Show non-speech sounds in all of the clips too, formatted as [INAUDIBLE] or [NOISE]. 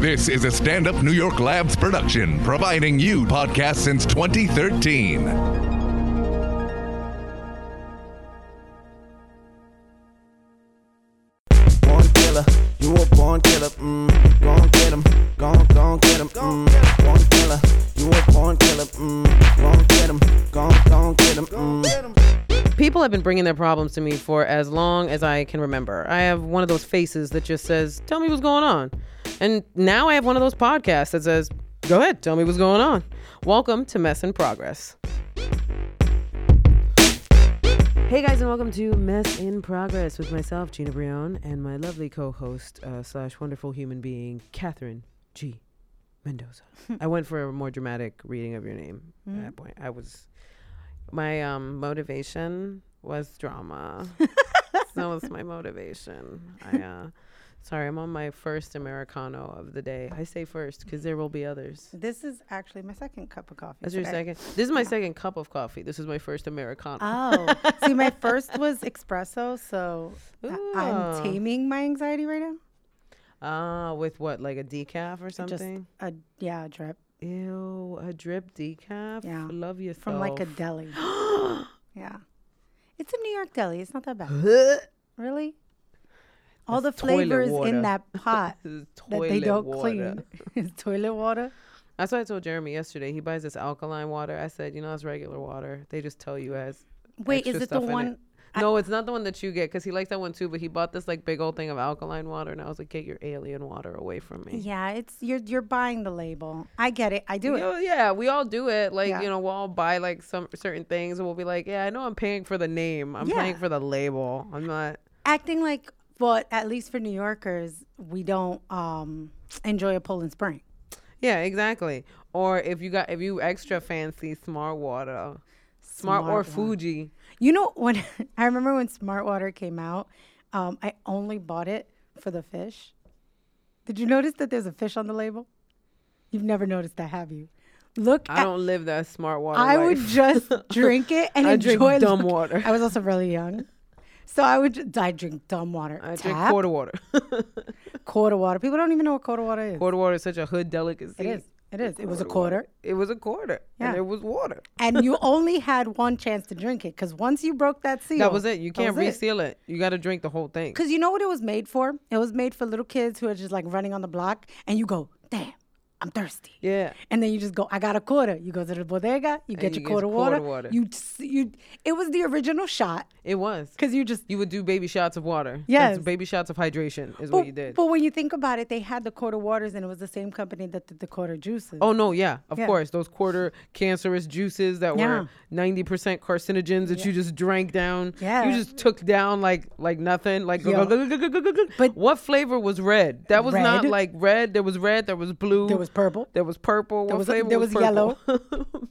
This is a stand up New York Labs production, providing you podcasts since 2013. Born killer, you a born killer. Mm, gon' get him, gon' gon' get him. Mm, born killer, you a born killer. Mm, gon' get him, gon' gon' get him. Mm. People have been bringing their problems to me for as long as I can remember. I have one of those faces that just says, Tell me what's going on. And now I have one of those podcasts that says, Go ahead, tell me what's going on. Welcome to Mess in Progress. Hey guys, and welcome to Mess in Progress with myself, Gina Brion, and my lovely co-host uh, slash wonderful human being, Katherine G. Mendoza. [LAUGHS] I went for a more dramatic reading of your name at that point. I was my um, motivation was drama. [LAUGHS] that was my motivation. I uh, sorry, I'm on my first americano of the day. I say first because there will be others. This is actually my second cup of coffee. That's your second. This is my second cup of coffee. This is my first americano. Oh, see, my [LAUGHS] first was espresso, so Ooh. I'm taming my anxiety right now. Ah, with what, like a decaf or something? Just a yeah, a drip Ew, a drip decaf. Yeah. love yourself. from like a deli. [GASPS] yeah, it's a New York deli. It's not that bad. [LAUGHS] really? All That's the flavors in that [LAUGHS] pot that they don't water. clean [LAUGHS] is toilet water. That's what I told Jeremy yesterday. He buys this alkaline water. I said, you know, it's regular water. They just tell you as. Wait, is it the one? I- No, it's not the one that you get because he likes that one too. But he bought this like big old thing of alkaline water, and I was like, get your alien water away from me. Yeah, it's you're you're buying the label. I get it. I do You it. know, yeah, we all do it. Like, Yeah. you know, we'll all buy like some certain things and we'll be like, yeah, I know I'm paying for the name. I'm paying for the label. I'm not. acting like well at least for new yorkers we don't um enjoy a Poland spring Yeah, exactly. Or if you got, if you extra fancy smart water, smart, or Smart water. Fiji. you know when [LAUGHS] i remember when smart water came out um i only bought it for the fish did you notice that there's a fish on the label you've never noticed that have you look I at, don't live that smart water. i would just [LAUGHS] drink it and I enjoy dumb look- water. i was also really young so i would i drink dumb water I drink Tap, quarter water. [LAUGHS] quarter water people don't even know what quarter water is quarter water is such a hood delicacy. it is it is it was a Quarter water. It was a quarter. And Yeah. it was water. and you [LAUGHS] only had one chance to drink it because once you broke that seal, That was it. You can't was it. reseal it. You got to drink the whole thing. Because you know what it was made for? It was made for little kids who are just like running on the block, and you go, "Damn, I'm thirsty." Yeah. And then you just go, "I got a quarter." You go to the bodega, you get you your quarter, water. water. You just, you. It was the original shot It was. because you just. You would do baby shots of water. Yes. That's baby shots of hydration is But, what you did. but when you think about it, they had the quarter waters, and it was the same company that did the quarter juices. Oh no, yeah, of Yeah. course. Those quarter cancerous juices that Yeah. were ninety percent carcinogens that you just drank down. Yeah. You just took down like like nothing. Like Yeah. [LAUGHS] but But- what flavor was red? That was not like red. There was red. There was blue. there was purple. there was purple. There was- there was purple? [LAUGHS]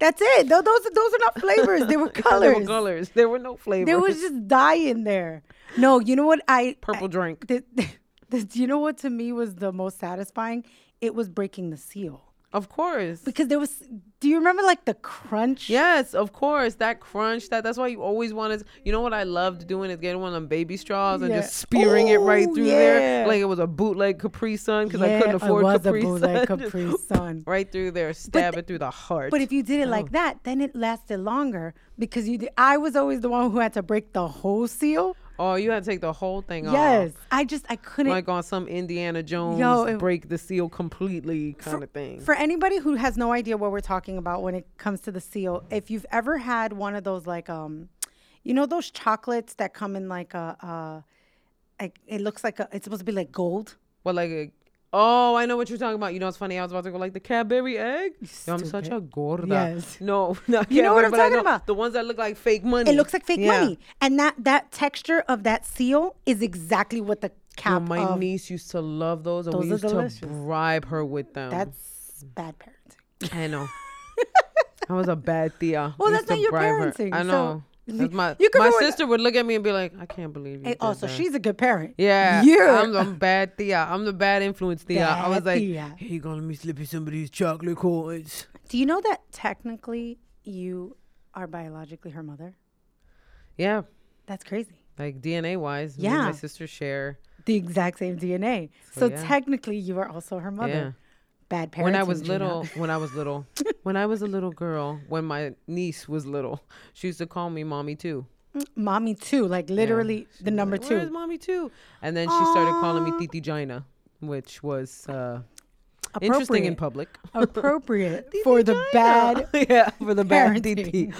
That's it. Tho- Those, those are not flavors. They were [LAUGHS] colors. were colors. There were no flavors. There was just dye in there. No, you know what? I purple drink. the, [LAUGHS] the, you know what to me was the most satisfying? It was breaking the seal Of course. because there was. Do you remember like the crunch? Yes, of course. That crunch. That that's why you always wanted. You know what I loved doing is getting one of them baby straws and Yeah. just spearing it right Ooh, through there, like it was a bootleg Capri Sun because I couldn't it afford was a Capri bootleg Sun. Capri [LAUGHS] Sun. right through there, stab th- it through the heart. But if you did it like oh. that, then it lasted longer because you. Did, I was always the one who had to break the whole seal. Oh, you had to take the whole thing Yes, off. Yes, I just I couldn't. Like on some Indiana Jones, it- break the seal completely kind of thing. For anybody who has no idea what we're talking about when it comes to the seal, if you've ever had one of those like um, you know those chocolates that come in like a uh, like it looks like a it's supposed to be like gold. Well, like a Oh, I know what you're talking about. You know, it's funny. I was about to go like the Cadbury egg. Yo, I'm such a gorda. Yes. No, [LAUGHS] not You know what I'm talking about. The ones that look like fake money. It looks like fake Yeah. money, and that that texture of that seal is exactly what the Yo, cap my niece used to love those, and we Those are used to bribe her with them. That's bad parenting. I know. [LAUGHS] I was a bad tia. Well, that's not your bribe her. parenting, I know. That's my my sister would look at me and be like, "I can't believe you." Hey, did oh, so that." she's a good parent. Yeah, You're I'm the bad Thea. I'm the bad influence tia. I was like, tia. "Hey, you gonna let me slip you some of these chocolate coins?" Do you know that technically you are biologically her mother? Yeah, That's crazy. like DNA wise, me and Yeah. my sister share the exact same DNA. So, yeah. technically, you are also her mother. Yeah. Bad parenting. When I was little, when I was little, [LAUGHS] when I was a little girl, when my niece was little, she used to call me mommy too. mommy too, like literally She'd the number like, Where's two. mommy too? And then she started calling me Titi Gina, which was uh, interesting in public. Appropriate [LAUGHS] for the bad [LAUGHS] yeah, for the bad. Titi.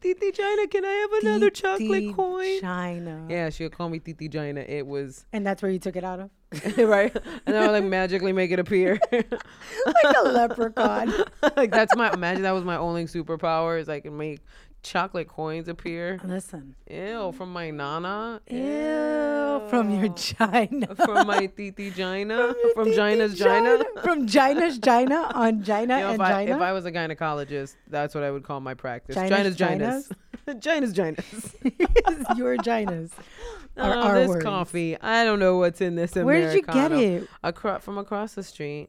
Titi Gina, can I have another chocolate coin? China. Yeah, she would call me Titi Gina. It was And that's where you took it out of? [LAUGHS] right, and I would like magically make it appear. [LAUGHS] like a leprechaun. [LAUGHS] like that's my imagine that was my only superpower is I can make chocolate coins appear. Listen. Ew, from my nana. Ew, from your China. from my Titi Gina. [LAUGHS] From Titi Gina's Gina. From Gina's Gina on Gina You know, and if, I, Gina. if I was a gynecologist, that's what I would call my practice. Gina's Gina's Ginas. Gina's [LAUGHS] [LAUGHS] your Ginas. Oh, our this words. coffee. I don't know what's in this Where did you get it? Acro- from across the street.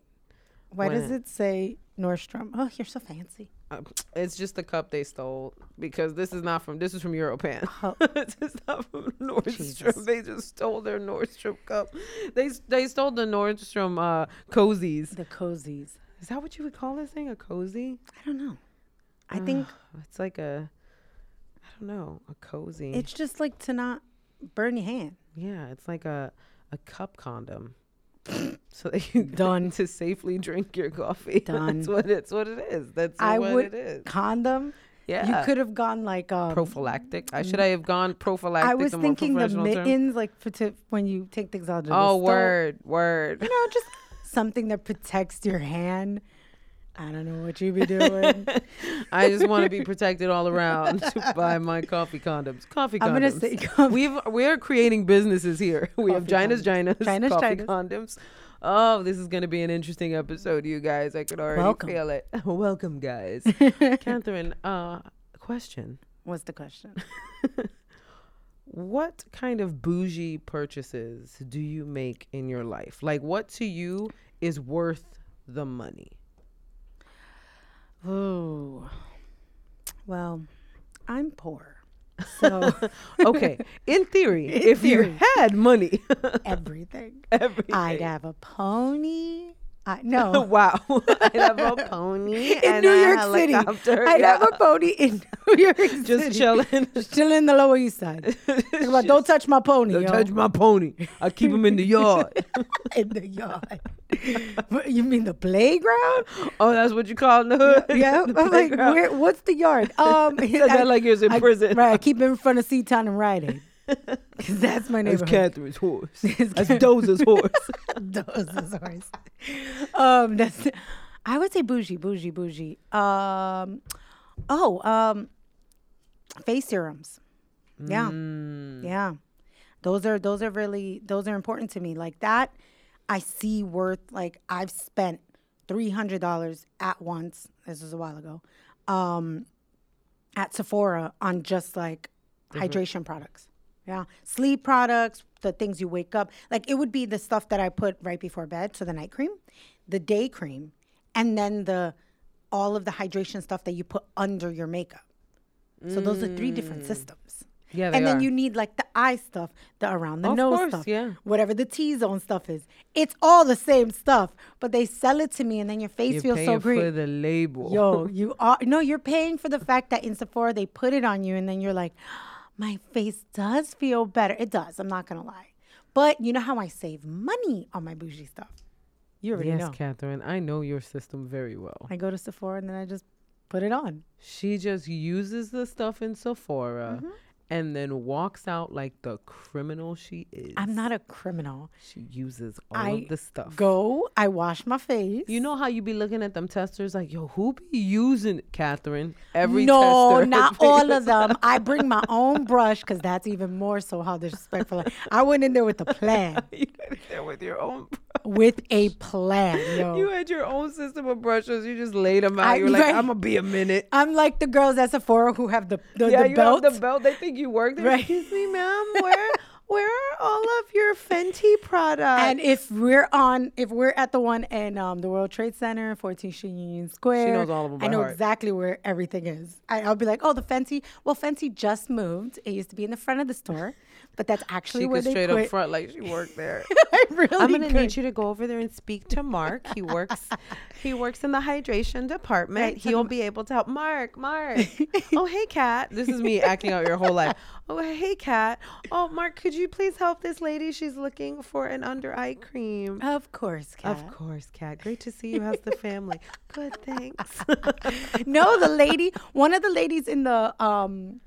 Why does it say Nordstrom? Oh, you're so fancy. Uh, it's just the cup they stole because this is not from this is from Europan. Oh. [LAUGHS] this is not from Nordstrom. Jesus. They just stole their Nordstrom cup. They they stole the Nordstrom uh, cozies. The cozies. Is that what you would call this thing? A cozy? I don't know. I think It's like a I don't know, a cozy. it's just like to not burn your hand. yeah, it's like a a cup condom. [LAUGHS] so that you Done. to safely drink your coffee. [LAUGHS] Done. That's what it's what it is. That's I what would it is. condom. Yeah. You could have gone like um, prophylactic. I should I have gone prophylactic. I was thinking the professional term? mittens, like for to when you take things out of Oh, word, word. You know, just something that protects your hand. I don't know what you be doing. [LAUGHS] I just want to be protected all around [LAUGHS] by my coffee condoms. Coffee condoms. I'm gonna say coffee- We've we are creating businesses here. We have Coffee Gina's Ginas, Gina's coffee Ginas. condoms. Oh, this is gonna be an interesting episode, you guys. I could already Welcome. feel it. [LAUGHS] Welcome, guys. Katherine, uh, question: What's the question? What kind of bougie purchases do you make in your life? Like, what to you is worth the money? Ooh. Well, I'm poor. So [LAUGHS] Okay, in theory, In if theory. you had money, [LAUGHS] everything. everything. I'd have a pony. I know. [LAUGHS] wow, [LAUGHS] I'd have a [LAUGHS] pony in and New York City. I'd yeah. have a pony in New York City. just chilling. Just chilling in the Lower East Side. About, don't touch my pony, Don't yo. touch my pony. I keep him in the yard. in the yard. What, you mean the playground? oh, that's what you call in the hood. Yeah. The I'm like, where, what's the yard? Um, that like he was in I- prison. Right. I keep him in front of C-Town and Rite Aid. 'Cause that's my That's neighborhood. Katherine's horse. It's That's Dozer's horse. [LAUGHS] Is horse. Um, that's. I would say bougie, bougie, bougie. Um, oh, um, face serums. Yeah, Mm. yeah. Those are those are really those are important to me. Like that, I see worth. Like I've spent three hundred dollars at once. This was a while ago. Um, at Sephora on just like hydration products. Yeah. Sleep products, the things you wake up. Like it would be the stuff that I put right before bed. So the night cream, the day cream, and then the all of the hydration stuff that you put under your makeup. So those are three different mm. systems. Yeah, and then are. you need like the eye stuff, the around the Of nose course, stuff, yeah. whatever the T zone stuff is. It's all the same stuff, but they sell it to me, and then your face You're feels paying so great. for the label. Yo, [LAUGHS] you are no, you're paying for the fact that in Sephora they put it on you, and then you're like, my face does feel better. It does. I'm not gonna lie, but you know how I save money on my bougie stuff. You already yes, know. Katherine. I know your system very well. I go to Sephora and then I just put it on. She just uses the stuff in Sephora Mm-hmm. And then walks out like the criminal she is. I'm not a criminal. She uses all I of the stuff. Go. I wash my face. You know how you be looking at them testers like, yo, who be using Katherine? Every no, tester not [LAUGHS] all of them. I bring my own brush because that's even more so how disrespectful. I went in there with a plan. [LAUGHS] you went in there with your own. with a plan, yo. You had your own system of brushes. You just laid them out. You're like, [LAUGHS] right. I'm gonna be a minute. I'm like the girls at Sephora who have the the, yeah, the you belt. have the belt. They think you work there. Right. Excuse me, ma'am. [LAUGHS] Where where are all of your Fenty products? And if we're on, if we're at the one in um, the World Trade Center, 14th Union Square, she knows all of them I know heart. exactly where everything is. I, I'll be like, oh, the Fenty. Well, Fenty just moved. It used to be in the front of the store, but that's actually she where they straight up front like she worked there. [LAUGHS] I really I'm gonna could. need you to go over there and speak to Mark. He works he works in the hydration department. Right, He'll be able to help. Mark, Mark. [LAUGHS] oh hey Kat. This is me acting out your whole life. [LAUGHS] Oh hey Kat. Oh Mark, could you please help this lady? She's looking for an under eye cream. Of course, Kat. Of course, Kat. Great to see you. How's the family? Good, thanks. no, the lady, one of the ladies in the um,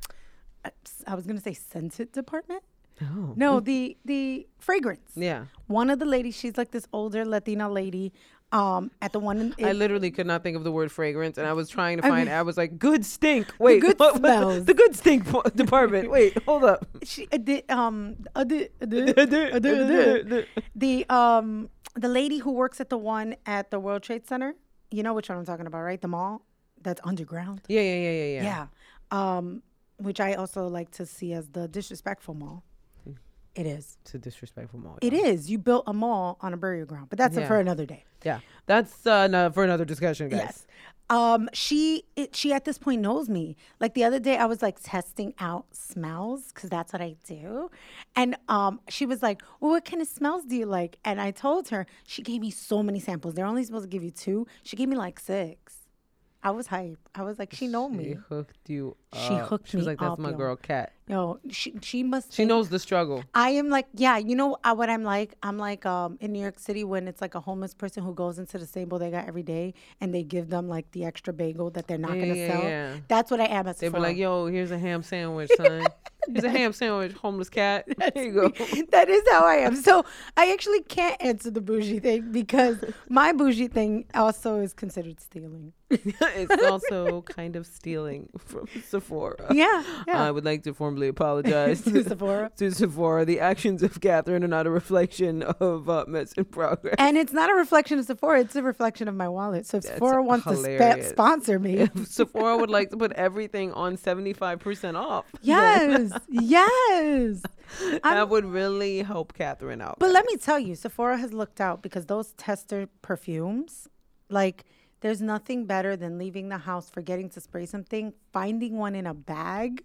I was gonna say scented department. Oh. No, the the fragrance. Yeah. One of the ladies, she's like this older Latina lady. Um, at the one in, I literally could not think of the word fragrance, and I was trying to find. I, was like, "Good stink." Wait, good what- smells. the good stink department. Wait, hold up. she uh, the um [LAUGHS] the, the, uh, the, uh, the, the um the lady who works at the one at the World Trade Center. You know which one I'm talking about, right? The mall that's underground. Yeah, yeah, yeah, yeah, yeah. Yeah. Um, which I also like to see as the disrespectful mall. It is. It's a disrespectful mall. It is. You built a mall on a burial ground, but that's Yeah. for another day. Yeah, that's uh, no, for another discussion, guys. Yes. Um, she it, she at this point knows me. Like the other day, I was like testing out smells because that's what I do, and um, she was like, "Well, what kind of smells do you like?" And I told her. She gave me so many samples. They're only supposed to give you two. She gave me like six. I was hype. I was like, she know me. She hooked you. She up. hooked She was me like, "That's up, my yo. girl, Cat." Yo, she she must. She think- knows the struggle. I am like, yeah, you know uh, what I'm like? I'm like um, in New York City when it's like a homeless person who goes into the same bodega every day and they give them like the extra bagel that they're not Yeah, going to yeah, sell. yeah. That's what I am at They were like, "Yo, here's a ham sandwich, son. [LAUGHS] here's a ham sandwich, homeless cat. [LAUGHS] Here you go." [LAUGHS] that is how I am. So I actually can't answer the bougie thing because my bougie thing also is considered stealing. [LAUGHS] it's [LAUGHS] also kind of stealing from Sephora. Yeah, yeah. I would like to formally apologize [LAUGHS] To Sephora. to Sephora. The actions of Katherine are not a reflection of uh, Mess in Progress. And it's not a reflection of Sephora; it's a reflection of my wallet. So if That's Sephora wants to spa- hilarious. sponsor me, Sephora would like to put everything on 75% off. yes, yes. that would really help Katherine out. But let me tell you, Sephora has looked out because those tester perfumes, like, there's nothing better than leaving the house, forgetting to spray something, finding one in a bag.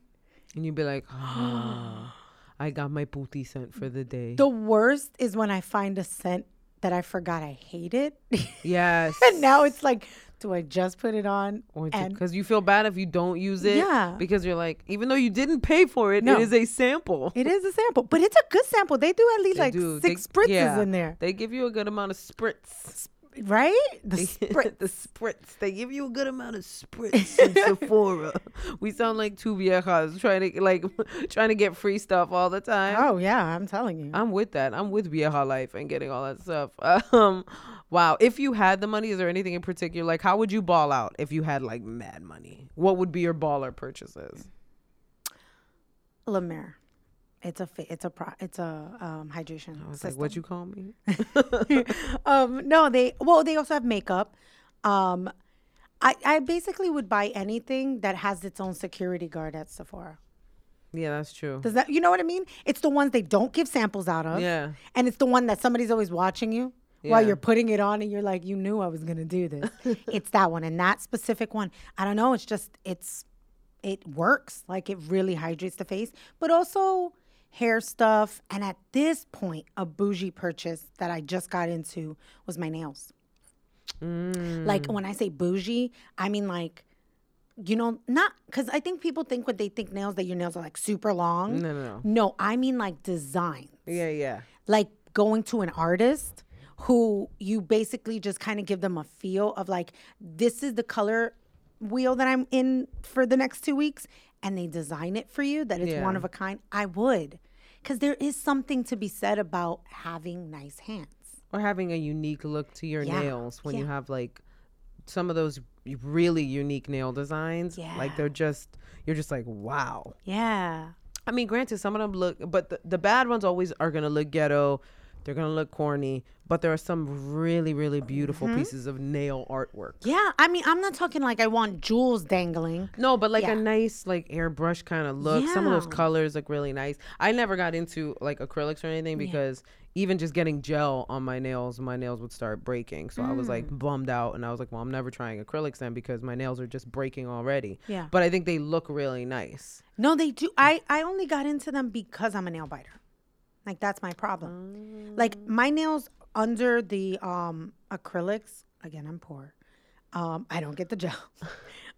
and you'd be like, "Ah, [GASPS] I got my booty scent for the day. The worst is when I find a scent that I forgot I hated. [LAUGHS] yes. and now it's like, do I just put it on? And Because you feel bad if you don't use it. Yeah. Because you're like, even though you didn't pay for it, No. it is a sample. it is a sample, but it's a good sample. They do at least They like do. six They- spritzes yeah. in there, They give you a good amount of spritz. Right? The [LAUGHS] spritz. the spritz. They give you a good amount of spritz [LAUGHS] in Sephora. We sound like two viejas trying to like [LAUGHS] trying to get free stuff all the time. oh, yeah, I'm telling you. I'm with that. I'm with vieja life and getting all that stuff. Um, wow. If you had the money, is there anything in particular? Like, how would you ball out if you had like mad money? What would be your baller purchases? La Mer. It's a fa- it's a pro- it's a um, hydration. I was system. like, what you call me? [LAUGHS] um, no, they well, they also have makeup. Um, I I basically would buy anything that has its own security guard at Sephora. yeah, that's true. Does that you know what I mean? It's the ones they don't give samples out of. Yeah. And it's the one that somebody's always watching you while you're putting it on and you're like, you knew I was gonna do this. [LAUGHS] it's that one. And that specific one, I don't know, it's just it's it works. Like it really hydrates the face. But also hair stuff. And at this point, a bougie purchase that I just got into was my nails. Mm. Like when I say bougie, I mean like you know, not because I think people think when they think nails that your nails are like super long. No, no, no. No, I mean like designs. Yeah, yeah. Like going to an artist who you basically just kind of give them a feel of like, this is the color wheel that I'm in for the next two weeks, and they design it for you that it's one of a kind. I would. Because there is something to be said about having nice hands. Or having a unique look to your Yeah, nails when you have like some of those really unique nail designs. Yeah. Like they're just, you're just like, wow. Yeah. I mean, granted, some of them look, but the, the bad ones always are gonna look ghetto. They're gonna look corny, but there are some really, really beautiful Mm-hmm. pieces of nail artwork. Yeah, I mean, I'm not talking like I want jewels dangling. No, but like Yeah. a nice like airbrush kind of look. Some of those colors look really nice. I never got into like acrylics or anything because even just getting gel on my nails, my nails would start breaking. So I was like Mm. bummed out and I was like, well, I'm never trying acrylics then because my nails are just breaking already. Yeah. But I think they look really nice. No, they do. I I only got into them because I'm a nail biter. Like that's my problem. Mm. Like my nails under the um acrylics. Again, I'm poor. Um, I don't get the gel. [LAUGHS]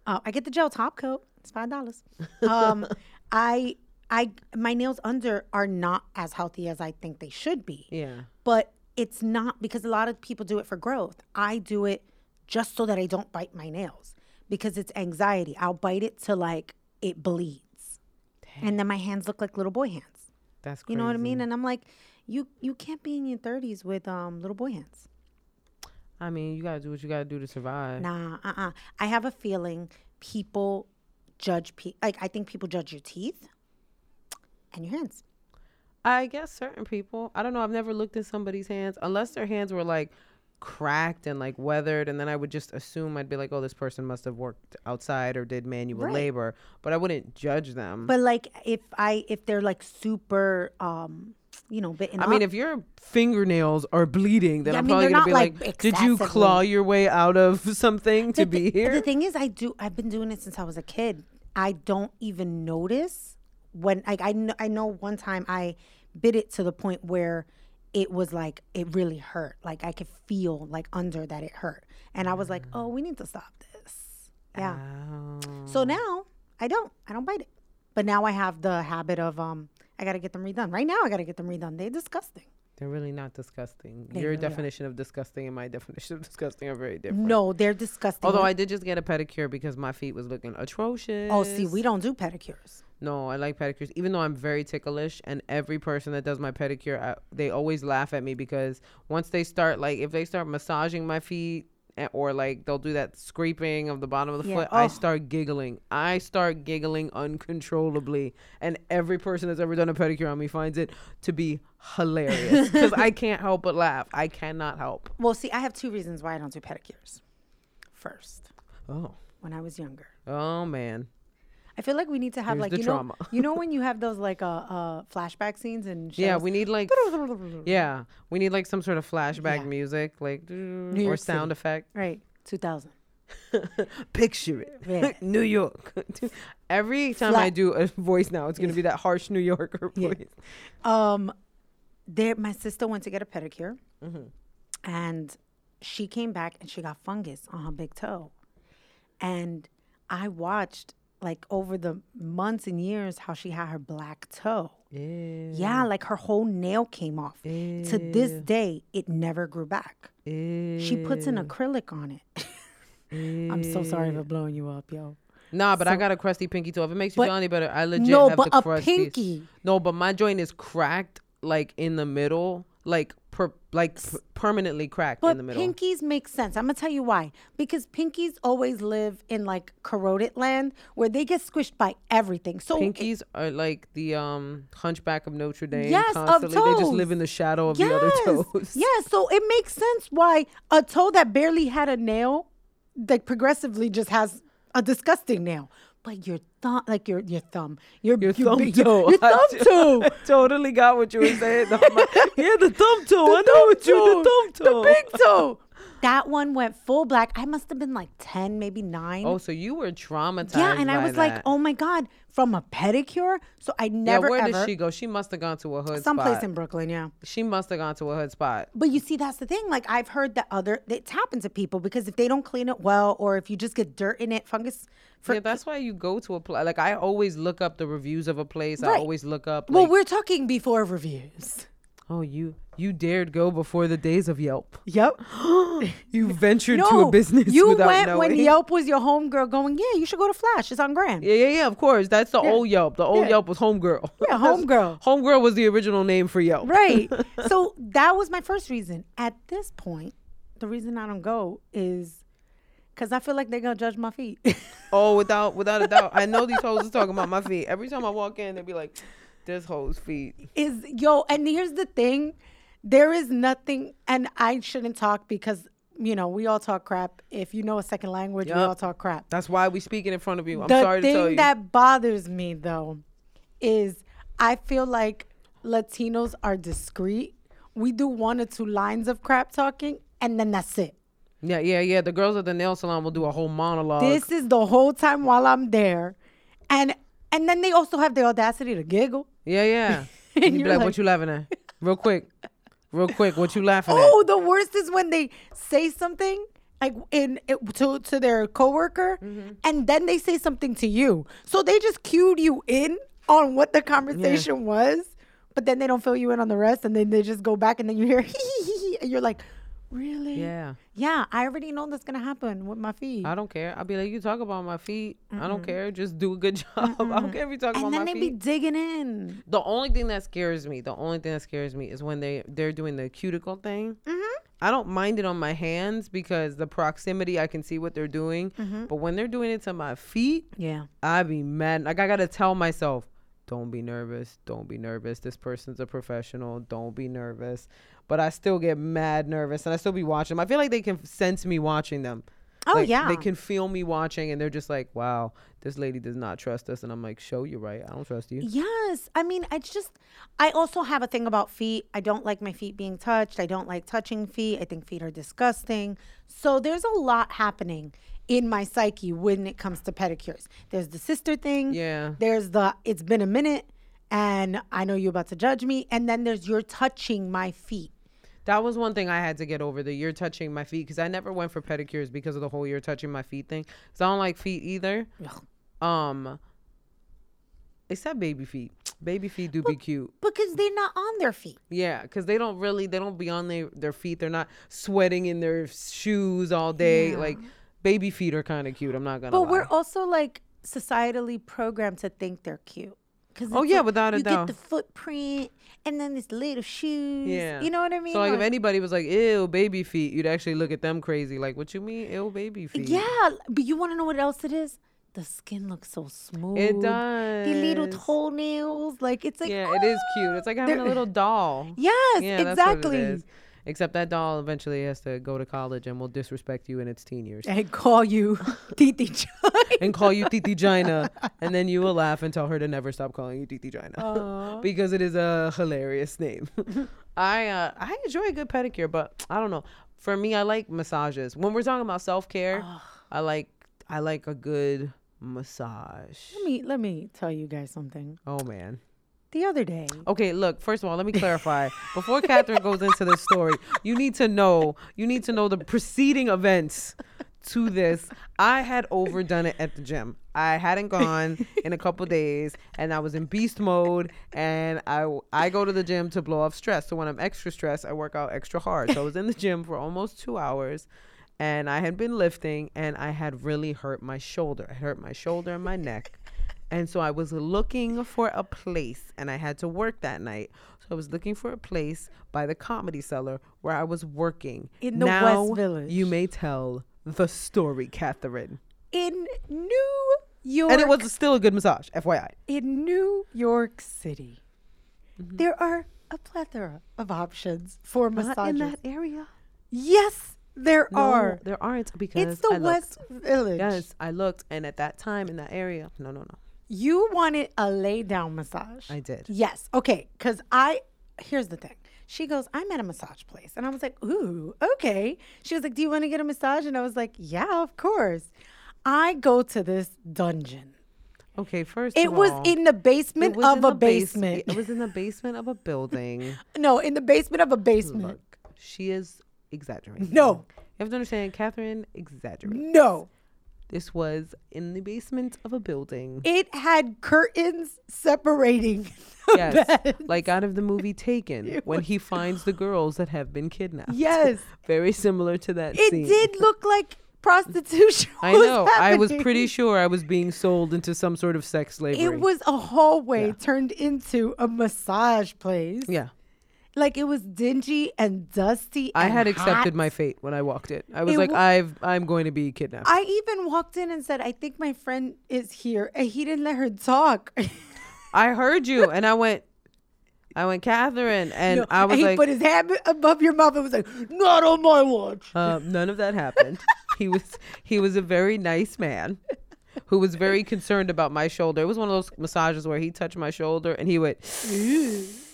Uh, I get the gel top coat. It's five dollars. [LAUGHS] Um, I I my nails under are not as healthy as I think they should be. Yeah. But it's not because a lot of people do it for growth. I do it just so that I don't bite my nails because it's anxiety. I'll bite it till like it bleeds. And then my hands look like little boy hands. That's You know what I mean? And I'm like, you you can't be in your 30s with um little boy hands. I mean, you gotta do what you gotta do to survive. Nah, uh-uh. I have a feeling people judge pe- like I think people judge your teeth and your hands. I guess certain people. I don't know. I've never looked at somebody's hands unless their hands were like cracked and like weathered, and then I would just assume I'd be like, "Oh, this person must have worked outside or did manual Right. labor," but I wouldn't judge them. But like if I if they're like super um you know bitten I mean, if your fingernails are bleeding, then Yeah, I I'm mean, probably gonna be like, like, "Did you claw your way out of [LAUGHS] something to be here?" The thing is, I do. I've been doing it since I was a kid. I don't even notice when. Like I. I know one time I bit it to the point where it was like it really hurt. Like I could feel like under that it hurt, and I was like, "Oh, we need to stop this." Yeah. Oh. So now I don't. I don't bite it. But now I have the habit of um. I gotta get them redone. Right now, I gotta get them redone. They're disgusting. They're really not disgusting. They Your really are. definition of disgusting and my [LAUGHS] definition of disgusting are very different. No, they're disgusting. Although I did just get a pedicure because my feet was looking atrocious. oh, see, we don't do pedicures. No, I like pedicures, even though I'm very ticklish. And every person that does my pedicure, I, they always laugh at me because once they start, like, if they start massaging my feet, eh, or like they'll do that scraping of the bottom of the Yeah. foot, I Oh. start giggling. I start giggling uncontrollably, and every person that's ever done a pedicure on me finds it to be hilarious [LAUGHS] because I can't help but laugh. I cannot help. Well, see, I have two reasons why I don't do pedicures. First, Oh, when I was younger, oh man. I feel like we need to have Here's like you trauma. know, you know when [LAUGHS] you have those like uh, uh flashback scenes and Yeah, we need like [LAUGHS] yeah, we need like some sort of flashback Yeah. music, like or sound City. effect. right two thousand. [LAUGHS] Picture it, Yeah. New York. Every time I do a voice now, it's gonna be that harsh New Yorker Yeah. voice. Um, there, my sister went to get a pedicure, Mm-hmm. and she came back and she got fungus on her big toe, and I watched like over the months and years how she had her black toe. Yeah. Yeah, like her whole nail came off. To this day, it never grew back. She puts an acrylic on it. [LAUGHS] I'm so sorry for blowing you up, yo. Nah, but I got a crusty pinky toe. If it makes you But- feel any better, I legit No, have but the pinky. No, but my joint is cracked, like in the middle, like per, like p- permanently cracked But in the middle. pinkies make sense. I'm gonna tell you why. Because pinkies always live in like corroded land where they get squished by everything. So Pinkies are like the um Hunchback of Notre Dame. Yes, of constantly. They just live in the shadow of the other toes. Yeah, so it makes sense why a toe that barely had a nail, like progressively just has a disgusting nail. But your thumb, like your your thumb, your Your your thumb big- toe. your I thumb ju- [LAUGHS] toe, I totally got what you were saying. [LAUGHS] Yeah, the thumb toe. I know what you the thumb toe. the big toe. That one went full black. I must have been like ten, maybe nine. Oh, so you were traumatized. yeah, and I was like, oh my god, from a pedicure. So I never yeah. Where ever did she go? She must have gone to a hood spot. someplace spot. in Brooklyn. Yeah. she must have gone to a hood spot. But you see, that's the thing. Like I've heard that other it's happened to people because if they don't clean it well, or if you just get dirt in it, fungus. For, yeah, that's why you go to a place. Like I always look up the reviews of a place. I always look up. well, we're talking before reviews. Oh, you you dared go before the days of Yelp. Yep. [GASPS] You ventured no, to a [GASPS] business you went knowing. when Yelp was your homegirl, going, yeah, you should go to Flash. It's on Grand. Yeah, yeah, yeah. Of course, that's the old Yelp. The old Yeah. Yelp was Homegirl. Yeah, [LAUGHS] Homegirl. Homegirl was the original name for Yelp. Right. [LAUGHS] so that was my first reason. At this point, the reason I don't go is because I feel like they're gonna judge my feet. [LAUGHS] Oh, without without a doubt. I know these hoes is talking about my feet. Every time I walk in, they be like, "This hoe's feet." is yo, and here's the thing. there is nothing, and I shouldn't talk because you know we all talk crap. If you know a second language, we all talk crap. That's why we speaking in front of you. I'm the sorry to tell you. The thing that bothers me though is I feel like Latinos are discreet. We do one or two lines of crap talking, and then that's it. yeah, yeah, yeah. The girls at the nail salon will do a whole monologue. This is the whole time while I'm there, and and then they also have the audacity to giggle. Yeah, yeah. [LAUGHS] And and you be like, like- "What you laughing at?" Real quick, real quick. What you laughing at? Oh, the worst is when they say something like in it, to to their coworker, Mm-hmm. and then they say something to you. So they just cued you in on what the conversation was, but then they don't fill you in on the rest, and then they just go back, and then you hear hee [LAUGHS] hee hee, hee, and you're like, really? Yeah. Yeah, I already know that's gonna happen with my feet. I don't care. I'll be like, you talk about my feet. I don't care. Just do a good [LAUGHS] job. I don't care if you talk and about then they be digging in. the only thing that scares me, the only thing that scares me is when they they're doing the cuticle thing. Mm-hmm. I don't mind it on my hands because the proximity I can see what they're doing. Mm-hmm. But when they're doing it to my feet, Yeah. I be mad. Like I gotta tell myself, don't be nervous. Don't be nervous. This person's a professional. Don't be nervous. But I still get mad nervous, and I still be watching them. I feel like they can sense me watching them. Oh, Like, yeah. they can feel me watching, and they're just like, "Wow, this lady does not trust us." And I'm like, "Show you right. I don't trust you." Yes. I mean, it's just, I also have a thing about feet. I don't like my feet being touched. I don't like touching feet. I think feet are disgusting. So there's a lot happening in my psyche when it comes to pedicures. There's the sister thing. Yeah. There's the, it's been a minute and I know you're about to judge me. And then there's you're touching my feet. That was one thing I had to get over the you're touching my feet because I never went for pedicures because of the whole you're touching my feet thing. Because I don't like feet either. Um, except baby feet. Baby feet do be cute. Because they're not on their feet. Yeah, because they don't really they don't be on their their feet. They're not sweating in their shoes all day. Yeah. Like baby feet are kind of cute. I'm not gonna. But lie. we're also like societally programmed to think they're cute. Cause Oh, yeah, like, without a you doubt. get the footprint and then this little shoes. Yeah. you know what I mean. So like, if anybody was like, "Ew, baby feet," you'd actually look at them crazy. Like, what you mean, ew, baby feet? yeah, but you want to know what else it is? The skin looks so smooth. It does. The little toenails, like it's like yeah, it is cute. It's like having a little doll. [LAUGHS] Yes, Yeah, exactly. What it is. Except that doll eventually has to go to college and will disrespect you in its teen years And call you [LAUGHS] Titi Joy. and call you Titi Gina, [LAUGHS] and then you will laugh and tell her to never stop calling you Titi Gina [LAUGHS] because it is a hilarious name. I uh, I enjoy a good pedicure, but I don't know. For me, I like massages. When we're talking about self care, I like I like a good massage. Let me let me tell you guys something. Oh man. The other day, Okay, look, first of all, let me clarify. Before Katherine goes into this story, you need to know, you need to know the preceding events to this. I had overdone it at the gym. I hadn't gone in a couple days and I was in beast mode and I I go to the gym to blow off stress. So when I'm extra stressed, I work out extra hard. So I was in the gym for almost 2 hours and I had been lifting and I had really hurt my shoulder. I hurt my shoulder and my neck. And so I was looking for a place and I had to work that night. So I was looking for a place by the comedy cellar where I was working. In the now, West Village. You may tell the story, Katherine. in New York, And it was still a good massage, FYI. in New York City, Mm-hmm. there are a plethora of options for massages. In that area. yes, there No, are. there aren't because It's the I looked. West Village. Yes, I looked, and at that time in that area, no, no, no, You wanted a lay down massage. I did. Yes. Okay. Because I, here's the thing. She goes, I'm at a massage place. And I was like, ooh, okay. She was like, do you want to get a massage? And I was like, yeah, of course. I go to this dungeon. Okay, first It was all, in the basement of a the base- basement. It was in the basement of a building. [LAUGHS] no, in the basement of a basement. Look, she is exaggerating. No. You have to understand, Katherine exaggerates. No. This was in the basement of a building. It had curtains separating Yes, beds. like out of the movie Taken, [LAUGHS] when he finds the girls that have been kidnapped. Yes. [LAUGHS] very similar to that It scene. did look like prostitution. [LAUGHS] I was know. I was pretty sure I was being sold into some sort of sex slavery. It was a hallway Yeah. turned into a massage place. Yeah. Like it was dingy and dusty. I and had accepted hot. my fate when I walked in. I was It like, wa- I've I'm going to be kidnapped. I even walked in and said, I think my friend is here. And he didn't let her talk. [LAUGHS] I heard you and I went, I went, Katherine, and No, I was he like, put his hand above your mouth and was like, "Not on my watch." Um, none of that happened. he was he was a very nice man who was very concerned about my shoulder. It was one of those massages where he touched my shoulder and he went [LAUGHS]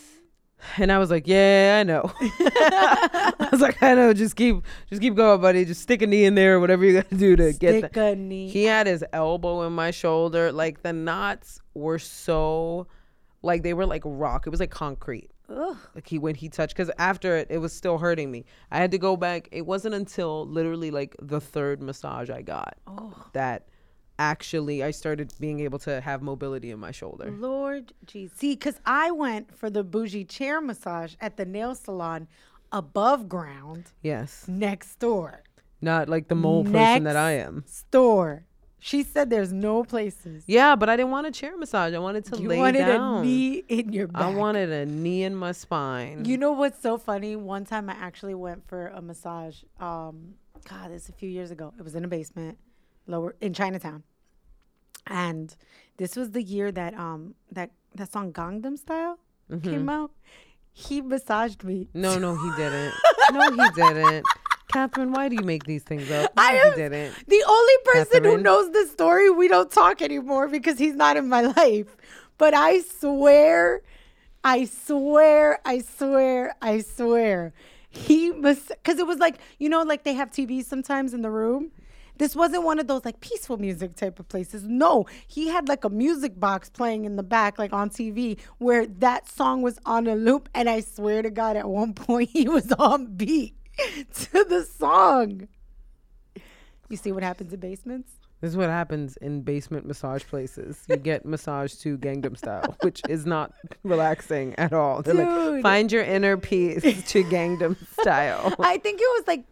and I was like, "Yeah, I know." [LAUGHS] I was like, "I know. Just keep just keep going, buddy. Just stick a knee in there whatever you got to do to get Stick the a knee. He had his elbow in my shoulder. Like the knots were so like they were like rock. It was like concrete Ugh. like he when he touched because after it it was still hurting me i had to go back it wasn't until literally like the third massage i got oh. that actually i started being able to have mobility in my shoulder Lord jeez. See, because I went for the bougie chair massage at the nail salon above ground yes next door. not like the mole person that i am Store. She said there's no places. yeah but i didn't want a chair massage i wanted to You lay wanted down wanted a knee in your back. i wanted a knee in my spine You know what's so funny? One time I actually went for a massage. Um, God, it's a few years ago. It was in a basement, lower in Chinatown, and this was the year that um that that song Gangnam Style Mm-hmm. came out. He massaged me. no no he [LAUGHS] didn't no he didn't katherine why do you make these things up no, I he am didn't the only person who knows the story. We don't talk anymore because he's not in my life. But I swear, I swear, I swear, I swear, he must because it was like you know, like they have TVs sometimes in the room. This wasn't one of those like peaceful music type of places. No, he had like a music box playing in the back, like on TV, where that song was on a loop. And I swear to God, at one [LAUGHS] point he was on beat [LAUGHS] to the song. You see what happens in basements? This is what happens in basement massage places. You get massage to Gangnam style, [LAUGHS] which is not relaxing at all. They're like, Dude. find your inner peace to Gangnam style. I think it was like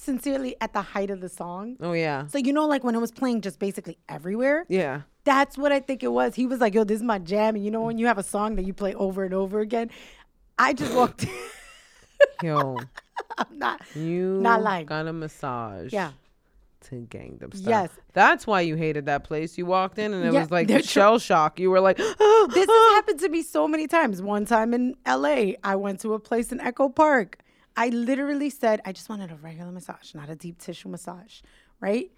sincerely at the height of the song. Oh yeah, So you know, like when it was playing just basically everywhere. yeah. That's what I think it was. He was like, "Yo, this is my jam." And you know, when you have a song that you play over and over again, I just walked. [LAUGHS] Yo, I'm not. you Not lying. got a massage. Yeah. To Gangnam style. Yes. That's why you hated that place. You walked in and it Yeah, was like shell shock. You were like, "Ah, [GASPS] This has happened to me so many times. One time in LA, I went to a place in Echo Park. I literally said, I just wanted a regular massage, not a deep tissue massage, right?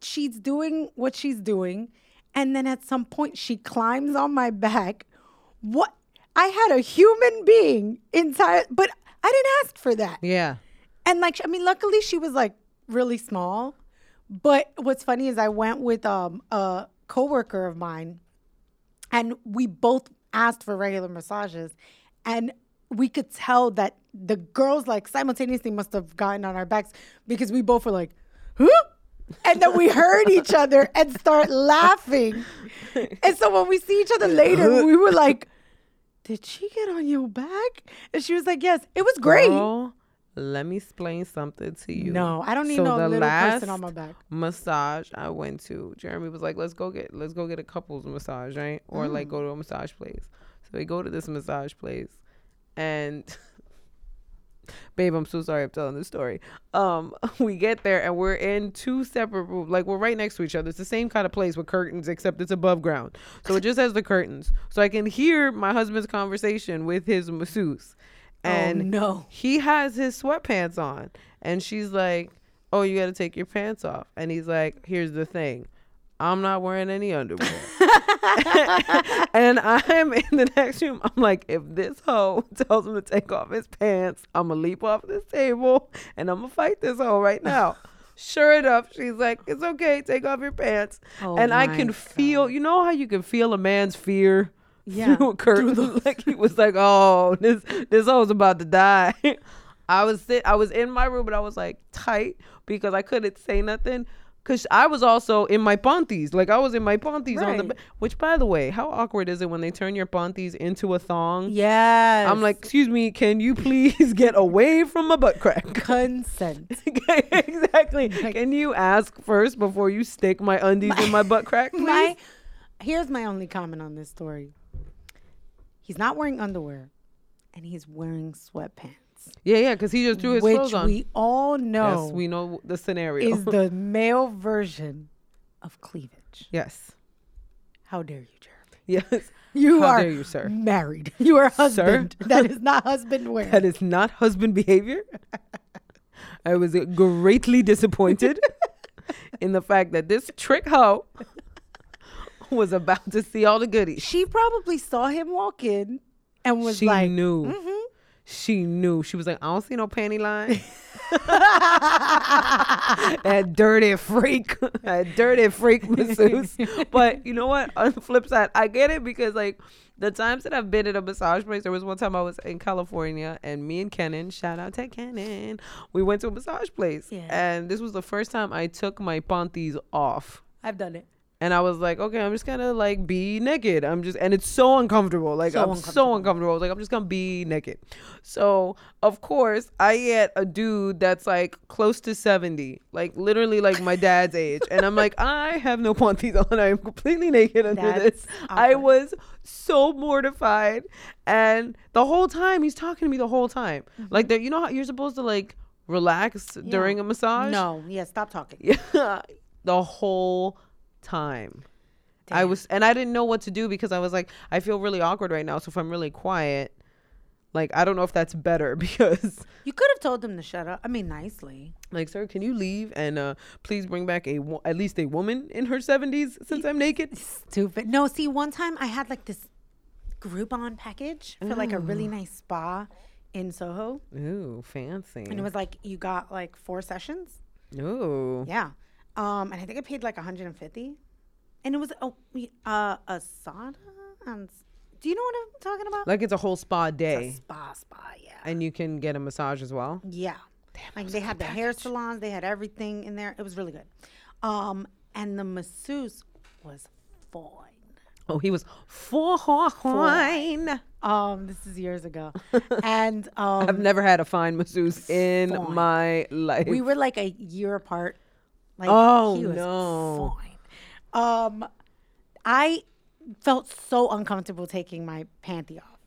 She's doing what she's doing. And then at some point, she climbs on my back. What? I had a human being inside, but I didn't ask for that. yeah. And like, I mean, luckily she was like really small. But what's funny is I went with um, a coworker of mine, and we both asked for regular massages, and we could tell that the girls like simultaneously must have gotten on our backs because we both were like, huh? And then we [LAUGHS] heard each other and start laughing. And so when we see each other later, we were like, did she get on your back? And she was like, yes. It was great. Girl, let me explain something to you. No, I don't need So no the little last person on my back. massage I went to, Jeremy was like, "Let's go get let's go get a couples massage, right? Or like mm. go to a massage place." So we go to this massage place, and [LAUGHS] babe, I'm so sorry I'm telling this story. Um, [LAUGHS] we get there and we're in two separate rooms, like we're right next to each other. It's the same kind of place with curtains, except it's above ground. So it just has the curtains, so I can hear my husband's conversation with his masseuse. And oh no. he has his sweatpants on and she's like oh you got to take your pants off and he's like here's the thing i'm not wearing any underwear [LAUGHS] [LAUGHS] and i'm in the next room i'm like if this hoe [LAUGHS] tells him to take off his pants i'm gonna leap off this table and i'm gonna fight this hoe right now sure enough she's like it's okay take off your pants Oh and i can feel you know how you can feel a man's fear Yeah. through a curtain. like he was like, "Oh, this this hoe's about to die." I was sit, I was in my room, but I was like tight because I couldn't say nothing. Cause I was also in my panties, like I was in my panties on the. Which, by the way, how awkward is it when they turn your panties into a thong? Yes. I'm like, excuse me, can you please get away from my butt crack? [LAUGHS] consent. [LAUGHS] exactly. Can you ask first before you stick my undies in my butt crack, [LAUGHS] please? my here's my only comment on this story. He's not wearing underwear, and he's wearing sweatpants, yeah, yeah, because he just threw his which clothes on. we all know Yes, we know the scenario. is [LAUGHS] the male version of cleavage. yes. How dare you, Jeremy? Yes. [LAUGHS] You How are dare you, sir. married. [LAUGHS] You are husband. Sir? That is not husband wear. That is not husband behavior. I was greatly disappointed in the fact that this trick hoe was about to see all the goodies. she probably saw him walk in and was She like, knew. "Mhm." She knew. She was like, I don't see no panty line. [LAUGHS] that dirty freak. [LAUGHS] that dirty freak masseuse. But you know what? On the flip side, I get it because like the times that I've been at a massage place, there was one time I was in California and me and Kenan, shout out to Kenan, we went to a massage place. Yeah. And this was the first time I took my panties off. I've done it. And I was like, okay, I'm just gonna like be naked. I'm just, and it's so uncomfortable. Like So I'm uncomfortable. so uncomfortable. I was like, I'm just gonna be naked. So of course, I get a dude that's like close to 70, like literally like my dad's [LAUGHS] age, and I'm like, I have no panties on. I am completely naked under That's this. I was so mortified, and the whole time he's talking to me the whole time. Mm-hmm. Like that, you know how you're supposed to like relax during a massage. No, yeah, stop talking. Yeah, [LAUGHS] the whole time. I was, and I didn't know what to do because I was like, I feel really awkward right now. So if I'm really quiet, like I don't know if that's better [LAUGHS] because, You could have told them to shut up. I mean, nicely. like, sir, can you leave and uh please bring back a wo- at least a woman in her 70s since I'm naked? Stupid. No, see, one time I had like this Groupon package for like a really nice spa in Soho, Ooh, fancy. and it was like you got like four sessions. Ooh, Yeah. Um, and I think I paid like 150, and it was a uh, a sauna. And do you know what I'm talking about? like it's a whole spa a day, spa, spa. Yeah. and you can get a massage as well. Yeah. like they had the hair salons, they had everything in there. It was really good. Um, and the masseuse was fine. Oh, he was fine. Um, this is years ago. [LAUGHS] and um I've never had a fine masseuse in Fine. my life. we were like a year apart. Like Oh, he was no. fine. Um I felt so uncomfortable taking my panty off.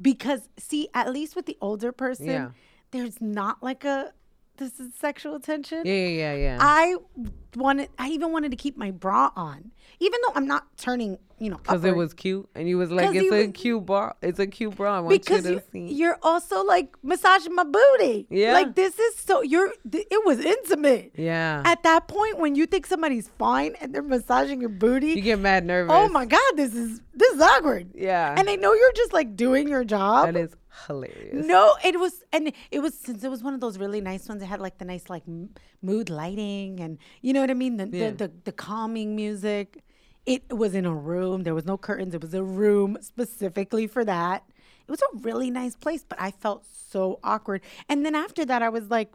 Because see, at least with the older person, Yeah. there's not like a this is sexual tension. yeah, yeah, yeah, yeah. I wanted. I even wanted to keep my bra on, even though I'm not turning. You know, Because it was cute, and you was like, "It's a was- cute bra. It's a cute bra. I want because you you, to see." you're also like massaging my booty. Yeah. like this is so. You're. th- It was intimate. yeah, At that point, when you think somebody's fine and they're massaging your booty, you get mad nervous. oh my god, this is this is awkward. Yeah, And they know you're just like doing your job. that is hilarious. No, it was, and it was since it was one of those really nice ones. It had like the nice like m- mood lighting, and you know what I mean. The Yeah. the, the the calming music. It was in a room. There was no curtains. It was a room specifically for that. It was a really nice place, but I felt so awkward. And then after that, I was like,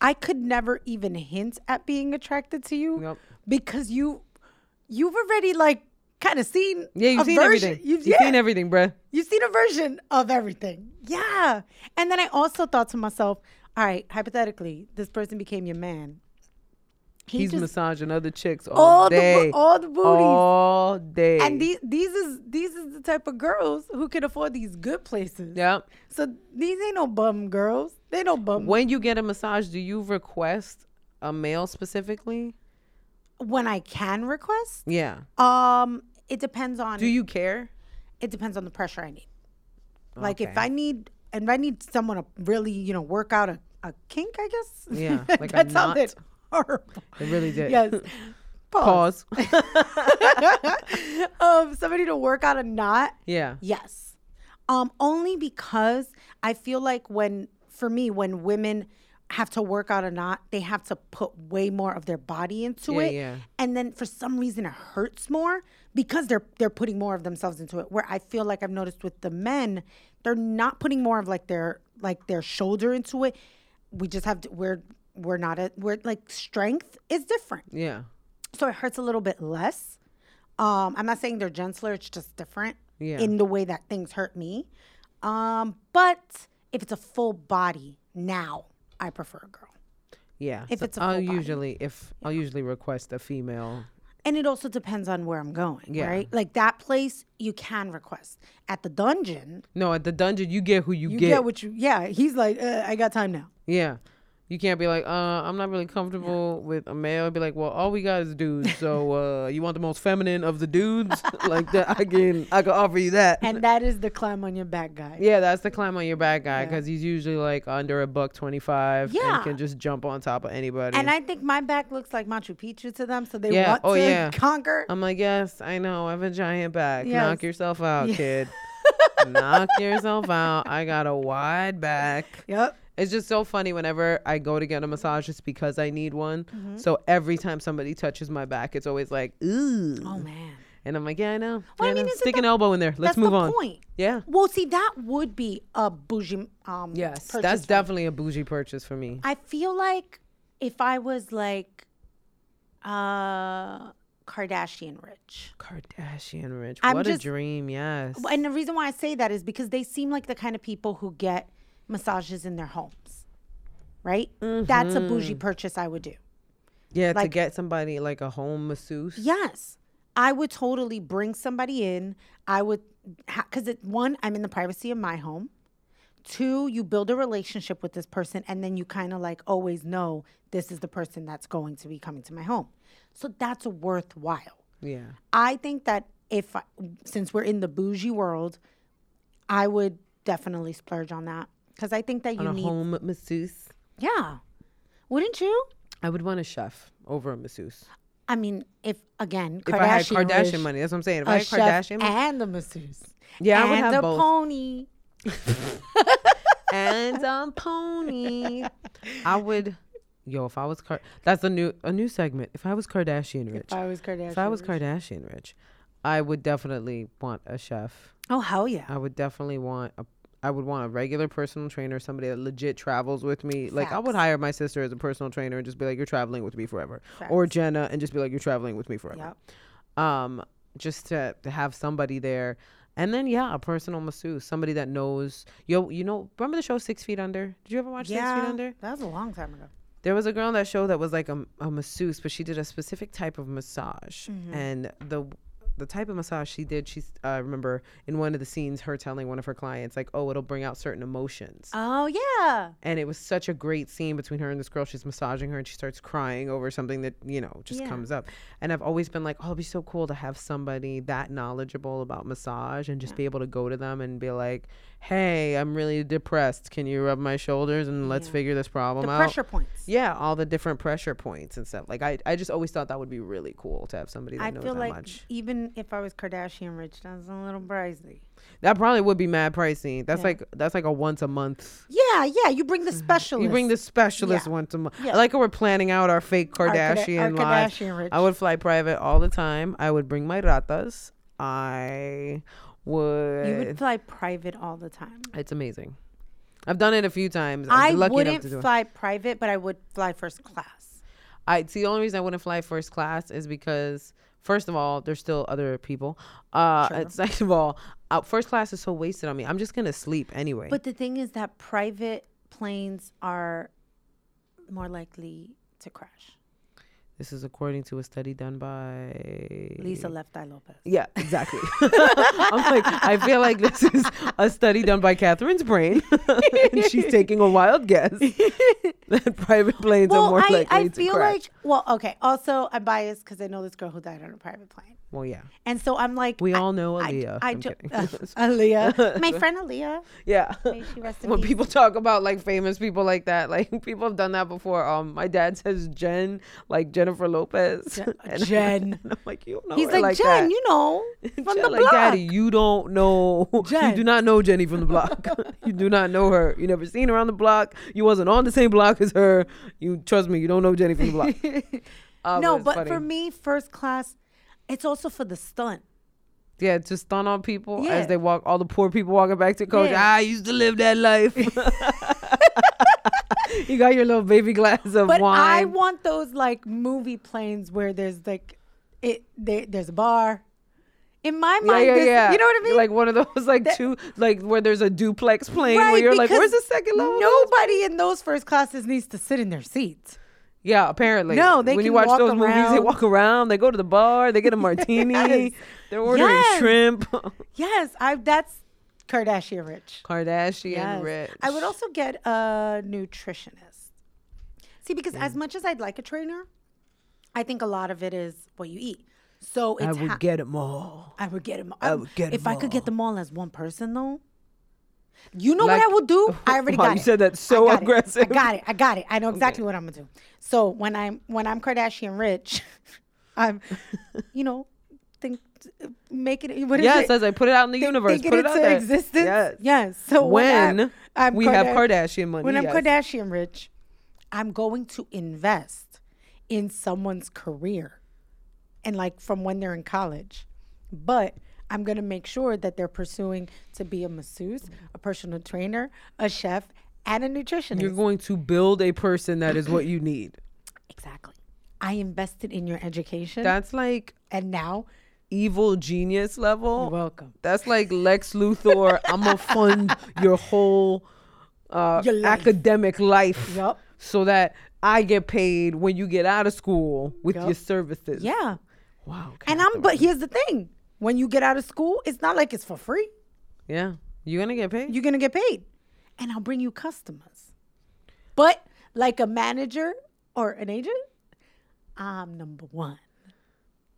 I could never even hint at being attracted to you Yep. because you you've already like kind of seen Yeah, you've a seen version- everything. You've, You've yeah. seen everything, bruh. You've seen a version of everything. Yeah. And then I also thought to myself, all right, hypothetically, this person became your man. He He's just- massaging other chicks all, all day, bo- all the booties. all day. and these these is these is the type of girls who can afford these good places. yeah. So these ain't no bum girls. They no bum. When you get a massage, do you request a male specifically? when I can request, Yeah. um, it depends on Do you care? it depends on the pressure I need. Like if I need and if I need someone to really, you know, work out a, a kink, I guess. Yeah, [LAUGHS] like a that knot. sounded horrible. It really did. Yes. Pause. Pause. [LAUGHS] [LAUGHS] um, somebody to work out a knot. yeah. Yes. Um, only because I feel like when for me, when women have to work out a knot, they have to put way more of their body into Yeah, it. yeah. And then for some reason it hurts more because they're they're putting more of themselves into it. Where I feel like I've noticed with the men, they're not putting more of like their like their shoulder into it. We just have to we're we're not a we're like strength is different Yeah. so it hurts a little bit less. Um, I'm not saying they're gentler; it's just different Yeah. in the way that things hurt me. Um, but if it's a full body, now I prefer a girl, Yeah. If So it's a I'll body. usually if I'll usually request a female. And it also depends on where I'm going. Yeah. Right, like that place you can request at the dungeon. No, at the dungeon you get who you, You get. get, what you. Yeah, he's like, uh, I got time now. yeah. You can't be like, uh, I'm not really comfortable with a male. Be like, well, all we got is dudes. So [LAUGHS] uh, you want the most feminine of the dudes? [LAUGHS] like that, I can I can offer you that. And that is the climb on your back guy. yeah, that's the climb on your back guy Yeah. because he's usually like under a buck twenty five Yeah. and can just jump on top of anybody. And I think my back looks like Machu Picchu to them, so they Yeah. want Oh, to yeah. [LAUGHS] conquer. I'm like, yes, I know. I have a giant back. Yes. Knock yourself out, Yeah. kid. Knock yourself out. I got a wide back. Yep. It's just so funny whenever I go to get a massage just because I need one. Mm-hmm. So every time somebody touches my back, it's always like, ooh. Oh man. And I'm like, yeah, I know. Well, Yeah, I mean. Stick an elbow in there. Let's move the on. point. Yeah. Well, see, that would be a bougie. Um, Yes. That's for me. definitely a bougie purchase for me. I feel like if I was like, uh, Kardashian rich. Kardashian rich. I'm what just- a dream. Yes. And the reason why I say that is because they seem like the kind of people who get massages in their homes, right? That's a bougie mm-hmm. purchase I would do. yeah. to like- get somebody like a home masseuse. Yes. I would totally bring somebody in. I would, because it one, I'm in the privacy of my home. Two, you build a relationship with this person, and then you kind of like always know this is the person that's going to be coming to my home. So that's worthwhile. Yeah. I think that if, I, since we're in the bougie world, I would definitely splurge on that because I think that you On a need, home masseuse. yeah, wouldn't you? I would want a chef over a masseuse. I mean, if again, If I had Kardashian Kardashian money, that's what I'm saying. If I had Kardashian money, and a masseuse. Yeah, I would have a both. pony. [LAUGHS] and a pony. I would, yo, if I was Car- that's a new a new segment. If I was Kardashian rich, If I was Kardashian. if I was. Kardashian rich, I would definitely want a chef. oh hell yeah! I would definitely want a. I would want a regular personal trainer, somebody that legit travels with me. Like I would hire my sister as a personal trainer and just be like, "You're traveling with me forever," or Jenna and just be like, "You're traveling with me forever." Yep. um just to, to have somebody there and then yeah a personal masseuse somebody that knows yo you know remember the show six feet under did you ever watch six feet Yeah, under that was a long time ago. there was a girl on that show that was like a, a masseuse but she did a specific type of massage Mm-hmm. and the the type of massage she did she's i remember in one of the scenes her telling one of her clients like oh it'll bring out certain emotions Oh yeah. and it was such a great scene between her and this girl. She's massaging her, and she starts crying over something that you know just Yeah. comes up. And I've always been like, oh, it'd be so cool to have somebody that knowledgeable about massage and just be able to go to them and be like, hey, I'm really depressed. Can you rub my shoulders and let's Yeah. figure this problem The out? pressure points. Yeah, all the different pressure points and stuff. Like I, I just always thought that would be really cool to have somebody that I knows feel that like much. even if I was Kardashian rich, that's a little pricey. That probably would be mad pricey. That's Yeah. like that's like a once a month Yeah, yeah. You bring the specialist. [LAUGHS] You bring the specialist Yeah. once a month. Yeah. I like how we're planning out our fake Our Kardashian our lives. Kardashian rich. I would fly private all the time. I would bring my ratas. I would. You would fly private all the time. it's amazing. I've done it a few times. I'm I wouldn't to do it. fly private, but I would fly first class. I see. The only reason I wouldn't fly first class is because first of all, there's still other people. Uh, and [LAUGHS] second of all, uh, first class is so wasted on me. I'm just gonna sleep anyway. But the thing is that private planes are more likely to crash. This is according to a study done by Lisa Left Eye Lopez. Yeah, exactly. [LAUGHS] I'm like, I feel like this is a study done by Katherine's brain, [LAUGHS] and she's taking a wild guess [LAUGHS] that private planes are Well, more I, likely I to feel crash. like, well, okay. Also, I'm biased because I know this girl who died on a private plane. Well, yeah, And so I'm like, we I- all know I- Aaliyah. I, I'm jo- uh, [LAUGHS] Aaliyah. [LAUGHS] My friend Aaliyah. yeah. May she rest in [LAUGHS] When peace. people talk about like famous people like that, like people have done that before. Um, my dad says Jen, like Jennifer Lopez. Je- And- Jen. and I'm like, you don't know He's her like, Jen, that. you know, from Jen, the like, block. Daddy, you don't know. Jen. You do not know Jenny from the block. you do not know her. You never seen her on the block. You wasn't on the same block as her. You trust me. You don't know Jenny from the block. Uh, no, it's but for me, first class, it's also for the stunt. yeah, to stun on people Yeah. as they walk. All the poor people walking back to coach. Yeah. I used to live that life. [LAUGHS] [LAUGHS] you got your little baby glass of But wine. I want those like movie planes where there's like, it there, there's a bar. In my yeah, mind, yeah, there's- yeah. you know what I mean? Like one of those, like That- two, like where there's a duplex plane where you're like, because where's the second level? Nobody in those first classes needs to sit in their seats. Yeah, apparently. No, they when you watch those movies, they walk around, they go to the bar, they get a [LAUGHS] martini, Yes. they're ordering Yes. shrimp. [LAUGHS] Yes, I. That's Kardashian rich. Kardashian Yes. rich. I would also get a nutritionist. See, because as mm. much as I'd like a trainer, I think a lot of it is what you eat. So it's I would ha- get them all. I would get them. I would get if 'em I could get them all as one person, though. You know Like- what I will do? [LAUGHS] I already Wow, got you it. You said that I so it. aggressive. I got it. I got it. I know exactly what I'm gonna do. So when I'm when I'm Kardashian rich, [LAUGHS] I'm, you know, think make it. What is Yes, it? as I put it out in the Think- universe. Put it into out there. existence. Yes. Yes. So when, When I'm, I'm we have Kardashian money. when I'm yes. Kardashian rich, I'm going to invest in someone's career and like from when they're in college. But I'm going to make sure that they're pursuing to be a masseuse, a personal trainer, a chef, and a nutritionist. You're going to build a person that is what you [CLEARS THROAT] need. exactly. I invested in your education That's like and now evil genius level. you're welcome. That's like Lex Luthor. [LAUGHS] I'm gonna fund your whole uh, Your life. academic life, Yup. so that I get paid when you get out of school with Yup. your services. Yeah. Wow. And I'm but here's the thing. When you get out of school, it's not like it's for free. yeah, you're gonna get paid. you're gonna get paid. And i'll bring you customers. But like a manager or an agent i'm number one.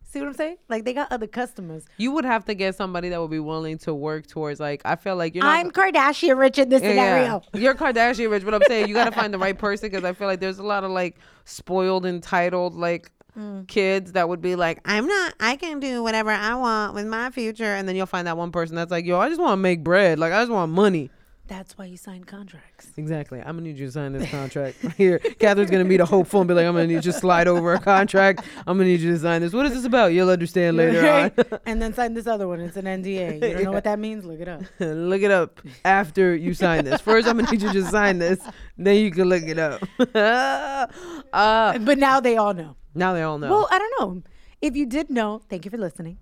See what i'm saying? Like they got other customers. You would have to get somebody that would be willing to work towards like I feel like you're not i'm kardashian rich in this Yeah, yeah. scenario. You're Kardashian rich, but I'm saying you got to [LAUGHS] find the right person because I feel like there's a lot of like spoiled, entitled like Mm. kids that would be like, I'm not, I can do whatever I want with my future. And then you'll find that one person that's like, yo, I just want to make bread. Like, I just want money. That's why you sign contracts Exactly. I'm going to need you to sign this contract right here. [LAUGHS] Katherine's going to meet a hopeful and be like, I'm going to need you to slide over a contract. I'm going to need you to sign this. What is this about? You'll understand later Right? on. [LAUGHS] and then sign this other one it's an nda you don't know [LAUGHS] what that means look it up look it up after you sign this. First, I'm gonna need you to sign this. Then you can look it up. uh, but now they all know now they all know. well i don't know if you did know thank you for listening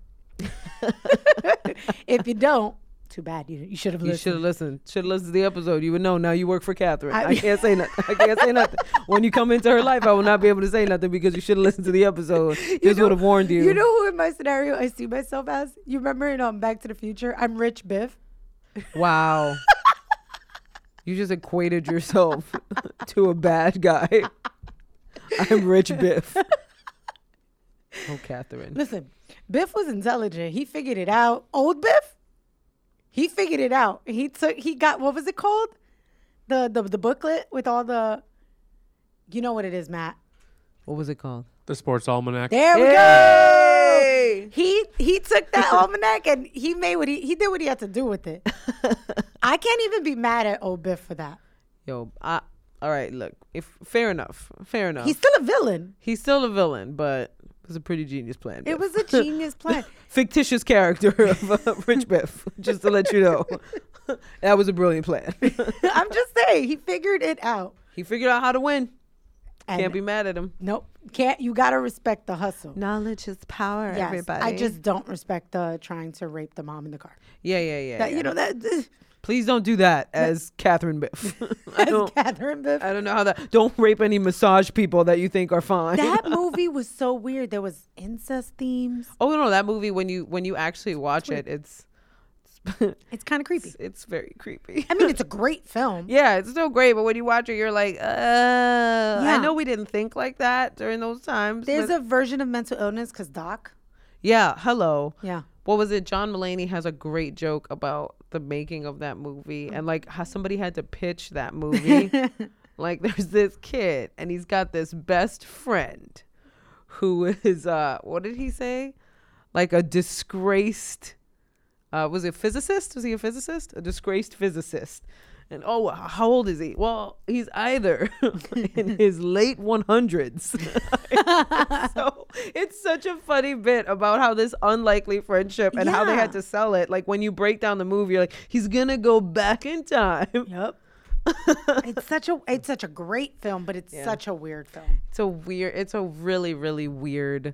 if you don't too bad you, you should have you listened should have listened. Should have listened to the episode. You would know. Now you work for Katherine. I, I- can't say nothing. I can't say nothing. [LAUGHS] When you come into her life, I will not be able to say nothing because you should have listened to the episode. [LAUGHS] This would have warned you. You know who in my scenario I see myself as? You remember in um, Back to the Future? I'm Rich Biff. Wow. [LAUGHS] you just equated yourself to a bad guy. I'm Rich Biff. Oh, Katherine. Listen, Biff was intelligent. He figured it out. Old Biff, he figured it out. He took. He got what was it called? The the the booklet with all the. You know what it is, Matt. What was it called? The Sports Almanac. There we Hey! go. He he took that [LAUGHS] almanac and he made what he he did what he had to do with it. [LAUGHS] I can't even be mad at old Biff for that. Yo, I, all right, look, if fair enough, fair enough. He's still a villain. He's still a villain, but it was a pretty genius plan. It was a [LAUGHS] genius plan. fictitious character of uh, [LAUGHS] Rich Biff, just to let you know. [LAUGHS] that was a brilliant plan. I'm just saying, he figured it out. he figured out how to win. And Can't be mad at him. Nope. Can't you gotta respect the hustle. Knowledge is power, Yes, I just don't respect the trying to rape the mom in the car. yeah, yeah, yeah. That yeah. you know that Please don't do that as Katherine Biff. [LAUGHS] [LAUGHS] I as don't. Katherine Biff. I don't know how that. Don't rape any massage people that you think are fine. That [LAUGHS] movie was so weird. There was incest themes. oh no, that movie when you when you actually watch it, it's It's kind of creepy. it's, it's very creepy. I mean, it's a great film. Yeah, it's so great, but when you watch it, you're like, uh, yeah. I know we didn't think like that during those times. There's but- a version of mental illness because Doc. yeah, hello. Yeah. What was it? John Mulaney has a great joke about the making of that movie and like how somebody had to pitch that [LAUGHS] movie. like there's this kid and he's got this best friend who is uh what did he say? Like a disgraced uh was it physicist? Was he a physicist? A disgraced physicist. And oh, how old is he? Well, he's either [LAUGHS] in [LAUGHS] his late 100s. [LAUGHS] so it's such a funny bit about how this unlikely friendship and how they had to sell it. Like when you break down the movie, you're like, he's gonna go back in time. Yep. it's such a it's such a great film, but it's Yeah. such a weird film. It's a weird. It's a really, really weird,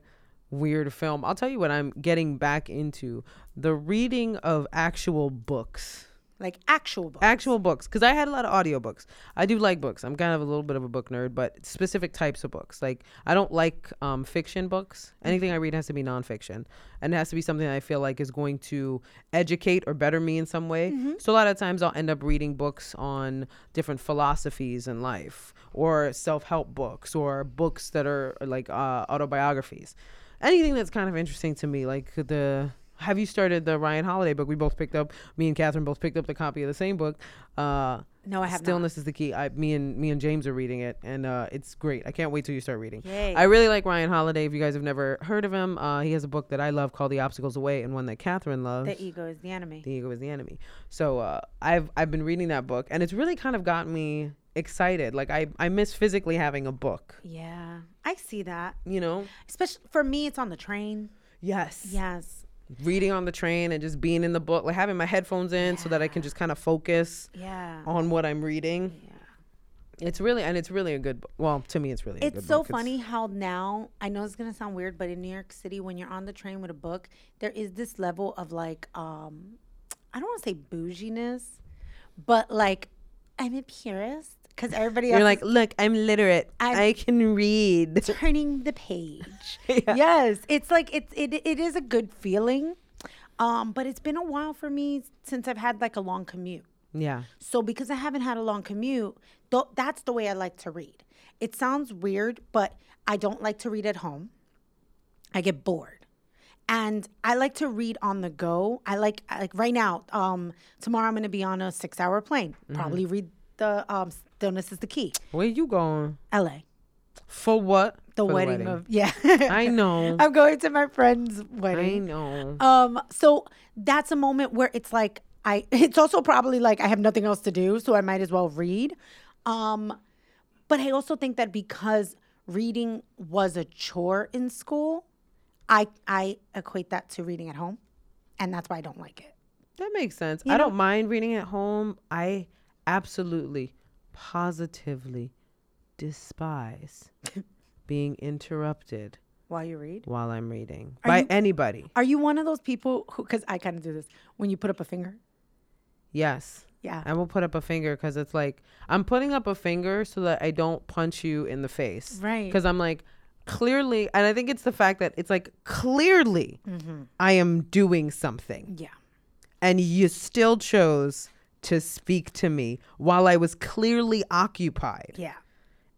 weird film. I'll tell you what I'm getting back into: the reading of actual books. Like actual books. actual books because i had a lot of audiobooks. I do like books. I'm kind of a little bit of a book nerd but specific types of books. Like i don't like um, fiction books. Anything i read has to be nonfiction and it has to be something i feel like is going to educate or better me in some way. So a lot of times i'll end up reading books on different philosophies in life or self-help books or books that are like uh, autobiographies. Anything that's kind of interesting to me like the have you started the Ryan Holiday book? We both picked up. Me and Katherine both picked up the copy of the same book. Uh, No, I have not. Stillness is the key. I, me and me and James are reading it, and uh, it's great. I can't wait till you start reading. Yay. I really like Ryan Holiday. If you guys have never heard of him, uh, he has a book that I love called The Obstacle Is the Way, and one that Katherine loves. the ego is the enemy. The ego is the enemy. So uh, I've I've been reading that book, and it's really kind of gotten me excited. Like I I miss physically having a book. yeah, I see that. You know. Especially for me, it's on the train. Yes. Yes. Reading on the train and just being in the book, like having my headphones in so that I can just kind of focus Yeah. on what I'm reading. Yeah. It's really and it's really a good. Well, to me, it's really. a It's so book. funny how now I know it's gonna sound weird, but in New York City, when you're on the train with a book, there is this level of like, um, I don't want to say bouginess, but like, I'm a purist because everybody else You're like, look, I'm literate. I'm- i can read. [LAUGHS] turning the page. [LAUGHS] Yeah. Yes, it's like it's it it is a good feeling, um, but it's been a while for me since I've had like a long commute. Yeah. So because I haven't had a long commute, th- that's the way I like to read. It sounds weird, but I don't like to read at home. I get bored. And I like to read on the go. I like I- like right now, um tomorrow I'm going to be on a 6-hour plane. Probably read the um Stillness is the Key. Where you going? LA. For what? The For wedding, of [LAUGHS] yeah. I know. I'm going to my friend's wedding. I know. Um, so that's a moment where it's like I [LAUGHS] it's also probably like I have nothing else to do, so I might as well read. Um, but I also think that because reading was a chore in school, I I equate that to reading at home. And that's why I don't like it. That makes sense. You I know- don't mind reading at home. I absolutely, positively despise [LAUGHS] being interrupted While you read. while I'm reading Are by you- anybody. Are you one of those people who because I kind of do this when you put up a finger? Yes. Yeah. I will put up a finger because it's like I'm putting up a finger so that I don't punch you in the face. Right. Because I'm like, clearly, and I think it's the fact that it's like, clearly, mm-hmm. I am doing something. Yeah. And you still chose to speak to me while I was clearly occupied. Yeah.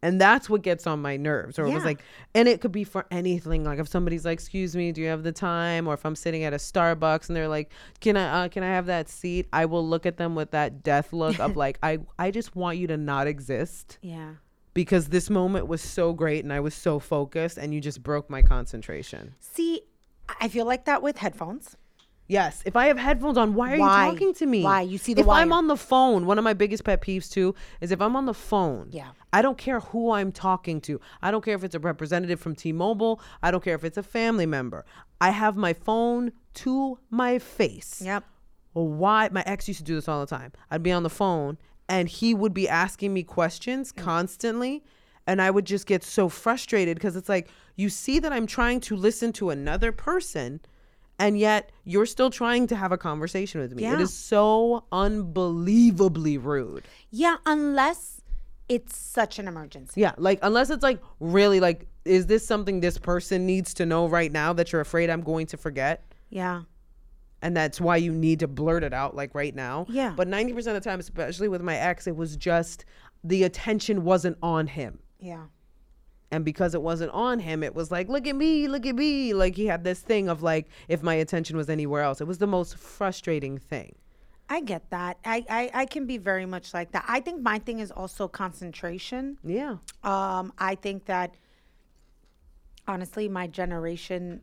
And that's what gets on my nerves. Or it was like, and it could be for anything. Like if somebody's like, "Excuse me, do you have the time?" Or if I'm sitting at a Starbucks and they're like, "Can I, uh, can I have that seat?" I will look at them with that death look of [LAUGHS] like, I, I just want you to not exist Yeah. because this moment was so great and I was so focused and you just broke my concentration. See, I feel like that with headphones. Yes. If I have headphones on, why are Why? you talking to me? Why? You see the If I'm on the phone, one of my biggest pet peeves too is if I'm on the phone. Yeah. I don't care who I'm talking to. I don't care if it's a representative from T-Mobile. I don't care if it's a family member. I have my phone to my face. Yep. Well, why? My ex used to do this all the time. I'd be on the phone and he would be asking me questions mm. constantly. And I would just get so frustrated because it's like, you see that I'm trying to listen to another person and yet you're still trying to have a conversation with me. It Yeah. is so unbelievably rude. Yeah, unless it's such an emergency. Yeah, like unless it's like really like, is this something this person needs to know right now that you're afraid I'm going to forget? Yeah. and that's why you need to blurt it out like right now. Yeah. But 90% of the time, especially with my ex, it was just the attention wasn't on him. Yeah. And because it wasn't on him, it was like, look at me, look at me. Like he had this thing of like, if my attention was anywhere else, it was the most frustrating thing. I get that. I, I, I can be very much like that. I think my thing is also concentration. Yeah. Um, I think that honestly, my generation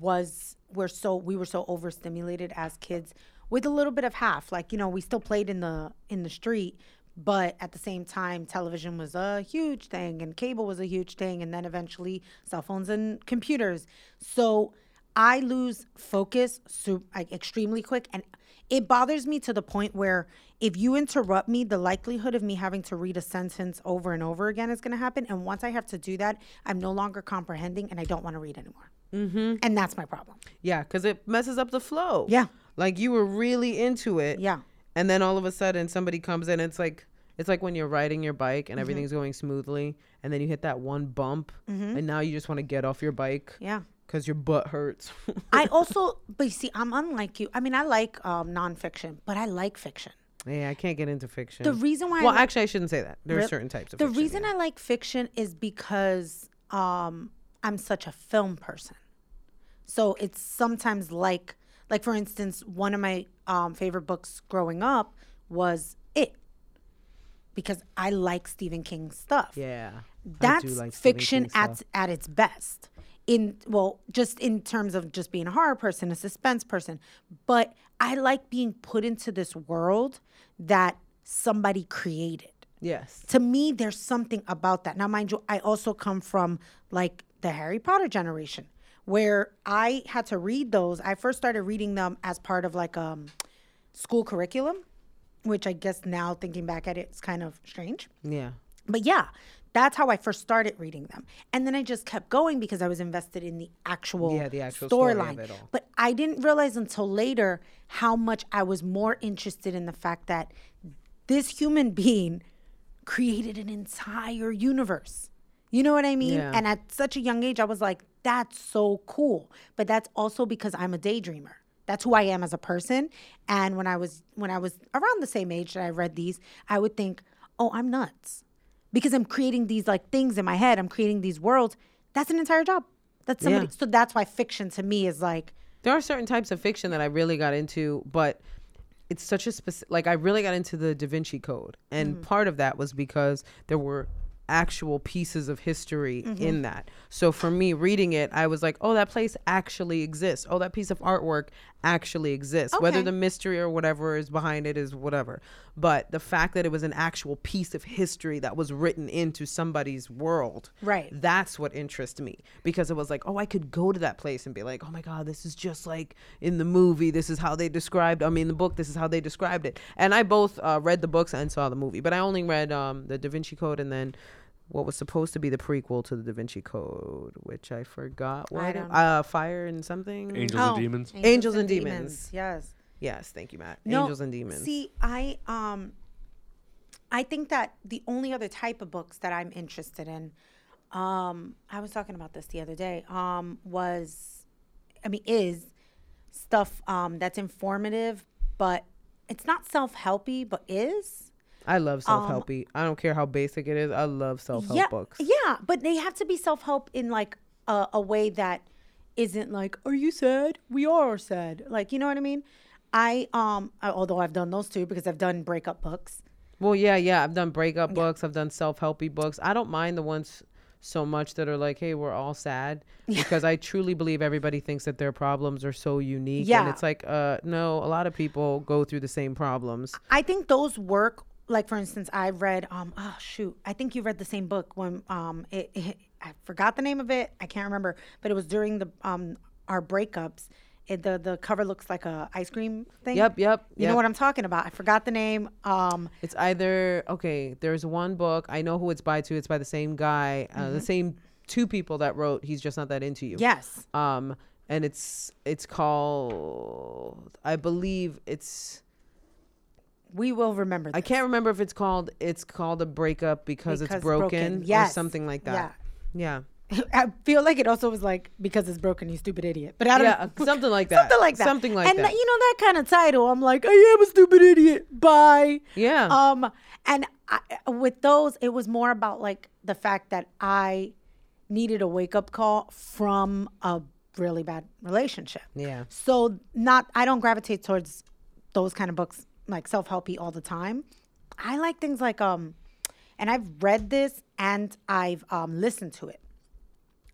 was we're so we were so overstimulated as kids with a little bit of half. Like you know, we still played in the in the street, but at the same time, television was a huge thing and cable was a huge thing, and then eventually cell phones and computers. So I lose focus so like extremely quick and it bothers me to the point where if you interrupt me the likelihood of me having to read a sentence over and over again is going to happen and once i have to do that i'm no longer comprehending and i don't want to read anymore mm-hmm. and that's my problem Yeah. Cause it messes up the flow. Yeah. Like you were really into it. Yeah. And then all of a sudden somebody comes in. It's like it's like when you're riding your bike Mm-hmm. and everything's going smoothly, and then you hit that one bump, and now you just want to get off your bike Yeah. because your butt hurts. [LAUGHS] I also, [LAUGHS] but you see, I'm unlike you. I mean, I like um, nonfiction, but I like fiction. yeah, I can't get into fiction. The reason why I well, like- actually, I shouldn't say that. There are certain types of the fiction, reason yeah. I like fiction is because um, I'm such a film person. So it's sometimes like, like for instance, one of my um, favorite books growing up was It, because I like Stephen King stuff. yeah, That's like fiction at stuff. at its best. In well, just in terms of just being a horror person, a suspense person, but I like being put into this world that somebody created yes, to me there's something about that now mind you i also come from like the harry potter generation where i had to read those i first started reading them as part of like um school curriculum which i guess now thinking back at it it's kind of strange yeah. but yeah that's how i first started reading them and then i just kept going because i was invested in the actual Yeah, the actual story storyline all. but i didn't realize until later how much i was more interested in the fact that this human [LAUGHS] being created an entire universe you know what i mean Yeah. and at such a young age i was like that's so cool. But that's also because i'm a daydreamer. That's who i am as a person. And when i was when i was around the same age that i read these i would think oh i'm nuts. Because i'm creating these like things in my head. I'm creating these worlds. That's an entire job. That's somebody Yeah. so that's why fiction to me is like There are certain types of fiction that I really got into, but it's such a specific. Like I really got into the Da Vinci Code, and Mm. part of that was because there were actual pieces of history Mm-hmm. in that. So for me, reading it, I was like, "Oh, that place actually exists. Oh, that piece of artwork actually exists. Whether the mystery or whatever is behind it is whatever, but the fact that it was an actual piece of history that was written into somebody's world, Right. that's what interests me because it was like, oh, I could go to that place and be like, oh my God, this is just like in the movie. This is how they described, I mean, the book, this is how they described it. And I both uh, read the books and saw the movie, but I only read um, the Da Vinci Code and then what was supposed to be the prequel to the Da Vinci Code, which I forgot what it- uh, Fire and something. Angels Oh, and Demons. Angels and Demons. yes Yes, thank you, Matt. No, Angels and Demons. See, I um I think that the only other type of books that I'm interested in, um, I was talking about this the other day, um, was I mean, is stuff um that's informative, but it's not self helpy, but is. I love self helpy. I don't care how basic it is. I love self help yeah, books. Yeah, but they have to be self help in like a, a way that isn't like, "Are you sad? We are sad." Like, you know what I mean? I um, I- although I've done those too because I've done breakup books. Well, yeah, yeah. I've done breakup books. I've done self helpy books. I don't mind the ones so much that are like, "Hey, we're all sad," [LAUGHS] because I truly believe everybody thinks that their problems are so unique. Yeah. and it's like, uh, no, a lot of people go through the same problems. I think those work. Like for instance, I read um oh shoot, I think you read the same book when um it, it I forgot the name of it. I can't remember, but it was during the um our breakups. It, the the cover looks like a ice cream thing. Yep, yep, You know what I'm talking about. I forgot the name. Um It's either okay. There's one book I know who it's by too. It's by the same guy, uh, Mm-hmm. the same two people that wrote "He's Just Not That Into You." yes. Um, and it's it's called I believe it's We will remember I can't remember if it's called it's called a breakup because, Because it's broken, broken. or something like that. Yeah. yeah. [LAUGHS] I feel like it also was like because it's broken, you stupid idiot. But I don't Yeah, know. [LAUGHS] something like [LAUGHS] that. Something like that. Something like and that. you know that kind of title. I'm like, I am a stupid idiot. Bye. Yeah. Um, and I, with those, it was more about like the fact that I needed a wake up call from a really bad relationship. Yeah. So not, I don't gravitate towards those kind of books like self helpy all the time. I like things like um, and I've read this and I've um listened to it.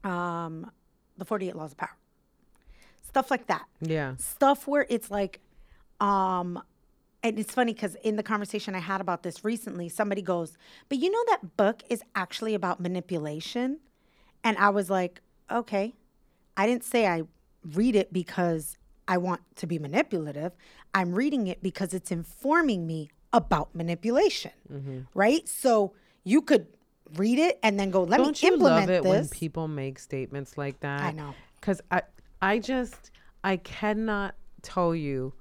Um, the Forty Eight Laws of Power, stuff like that Yeah. stuff where it's like um and it's funny because in the conversation i had about this recently somebody goes but you know that book is actually about manipulation and i was like okay i didn't say i read it because i want to be manipulative i'm reading it because it's informing me about manipulation mm-hmm. right so you could read it and then go let Don't me you implement love it when people make statements like that? I know. Cuz I I just I cannot tell you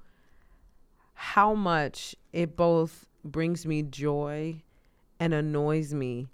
how much it both brings me joy and annoys me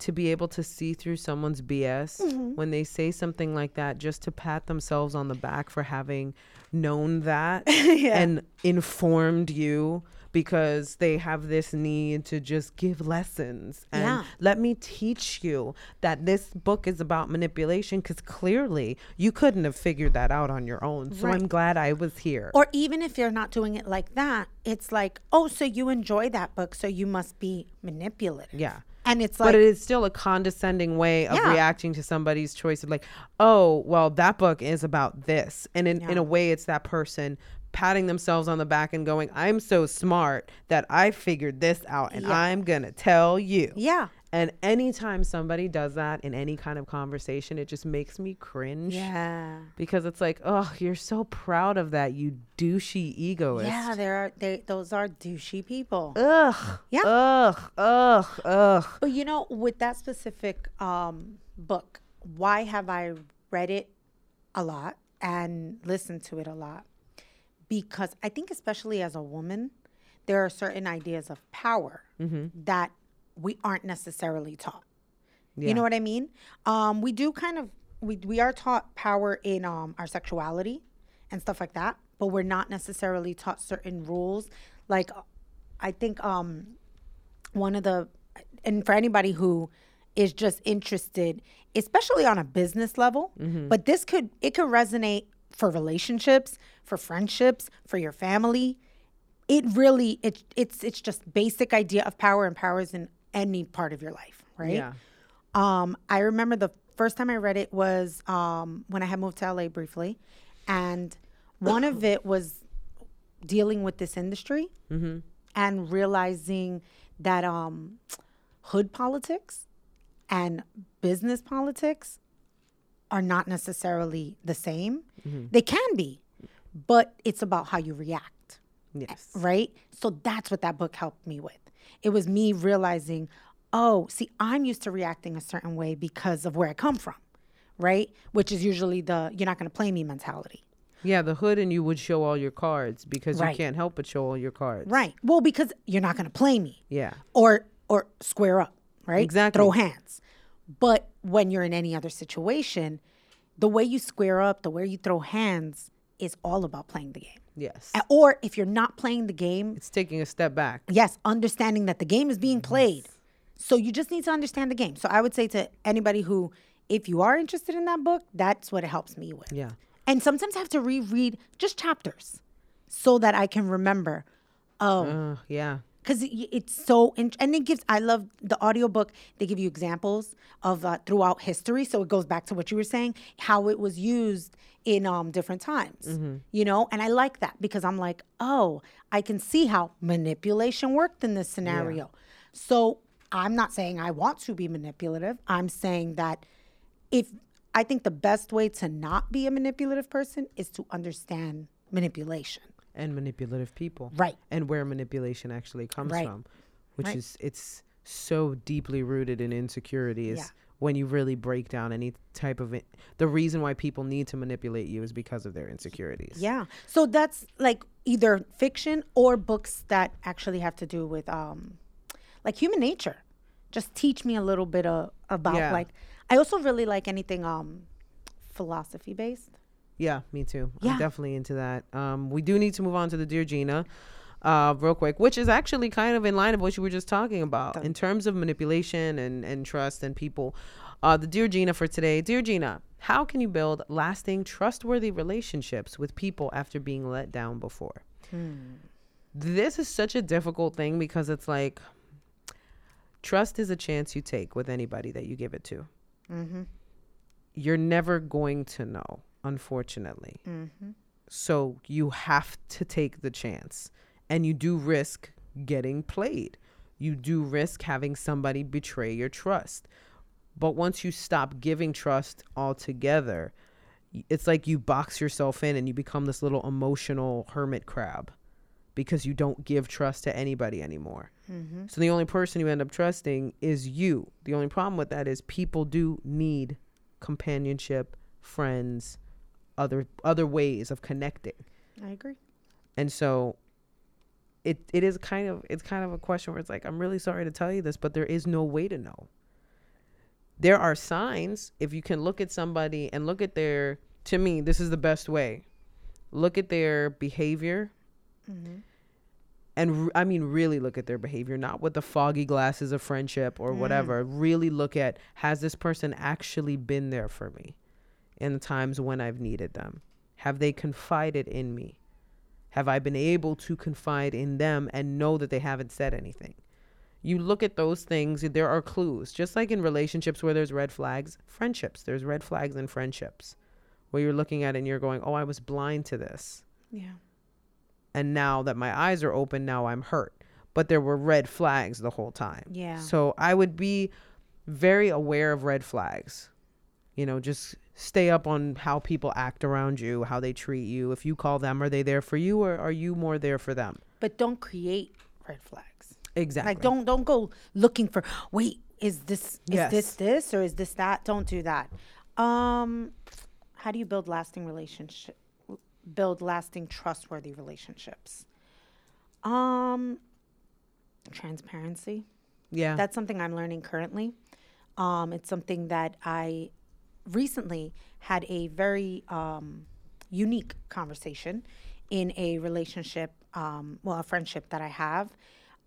to be able to see through someone's BS Mm-hmm. when they say something like that just to pat themselves on the back for having known that [LAUGHS] and informed you because they have this need to just give lessons and Yeah. let me teach you that this book is about manipulation because clearly you couldn't have figured that out on your own so i'm glad i was here Or even if you're not doing it like that, it's like, oh, so you enjoy that book, so you must be manipulative. yeah And it's like, but it is still a condescending way of Yeah. reacting to somebody's choice of like oh well that book is about this and in, in a way it's that person patting themselves on the back and going i'm so smart that i figured this out and i'm gonna tell you yeah. And anytime somebody does that in any kind of conversation it just makes me cringe Yeah. because it's like oh you're so proud of that you douchey egoist Yeah, there are they those are douchey people. ugh Yeah. ugh ugh ugh But you know, with that specific um, book, why have I read it a lot and listened to it a lot? Because I think, especially as a woman, there are certain ideas of power that we aren't necessarily taught. Yeah. You know what I mean? Um, we do kind of we we are taught power in um, our sexuality and stuff like that, but we're not necessarily taught certain rules. Like, I think um, one of the and for anybody who is just interested especially on a business level but this could it could resonate for relationships for friendships for your family it really it, it's it's just basic idea of power and power is in any part of your life right yeah um, I remember the first time I read it was um, when I had moved to LA briefly, and one of it was dealing with this industry mm-hmm. and realizing that um, hood politics and business politics are not necessarily the same. They can be, but it's about how you react yes right? So that's what that book helped me with. It was me realizing, oh, see, I'm used to reacting a certain way because of where I come from, right? Which is usually the you're not going to play me mentality. Yeah, the hood and you would show all your cards because Right. you can't help but show all your cards. Right. Well, because you're not going to play me Yeah. or or square up, right? Exactly. Throw hands. But when you're in any other situation, the way you square up, the way you throw hands is all about playing the game. Yes. Or if you're not playing the game, It's taking a step back. yes, understanding that the game is being played. So you just need to understand the game. So I would say to anybody who, if you are interested in that book, that's what it helps me with. Yeah. And sometimes I have to reread just chapters so that I can remember. Oh, Uh, yeah. Because it's so and it gives i love the audiobook. They give you examples of uh, throughout history. So it goes back to what you were saying how it was used in um, different times you know? And i like that because i'm like oh i can see how manipulation worked in this scenario. So i'm not saying i want to be manipulative. I'm saying that if i think the best way to not be a manipulative person is to understand manipulation And manipulative people. Right. And where manipulation actually comes Right. from, which Right. is it's so deeply rooted in insecurity. Is Yeah. when you really break down any type of it. The reason why people need to manipulate you is because of their insecurities. Yeah. So that's like either fiction or books that actually have to do with um like human nature. Just teach me a little bit of, about Yeah. like I also really like anything um philosophy based. Yeah, me too. Yeah. I'm definitely into that. Um, we do need to move on to the Dear Gina, uh, real quick, which is actually kind of in line of what you were just talking about in terms of manipulation and, and trust and people. Uh, the Dear Gina for today. Dear Gina, how can you build lasting, trustworthy relationships with people after being let down before? This is such a difficult thing because it's like trust is a chance you take with anybody that you give it to you're never going to know, unfortunately. Mm-hmm. So you have to take the chance. And you do risk getting played. You do risk having somebody betray your trust. But once you stop giving trust altogether, it's like you box yourself in and you become this little emotional hermit crab because you don't give trust to anybody anymore. Mm-hmm. So the only person you end up trusting is you. The only problem with that is people do need companionship, friends, other other ways of connecting. I agree. And so it it is kind of it's kind of a question where it's like I'm really sorry to tell you this, but there is no way to know. There are signs if you can look at somebody and look at their to me this is the best way. Look at their behavior. Mm-hmm. And I mean, really look at their behavior, not with the foggy glasses of friendship or mm. whatever. Really look at has this person actually been there for me in the times when I've needed them? Have they confided in me? Have I been able to confide in them and know that they haven't said anything? You look at those things, there are clues. Just like in relationships where there's red flags, friendships, there's red flags in friendships where you're looking at it and you're going, oh, I was blind to this. Yeah. And now that my eyes are open, now I'm hurt. But there were red flags the whole time. Yeah. So I would be very aware of red flags. You know, just stay up on how people act around you, how they treat you. If you call them, are they there for you or are you more there for them? But don't create red flags. Exactly. Like don't don't go looking for wait, is this is Yes. this this or is this that? Don't do that. Um how do you build lasting relationship build lasting trustworthy relationships? Um transparency. Yeah. That's something I'm learning currently. Um, it's something that I recently had a very um, unique conversation in a relationship, um, well, a friendship that I have,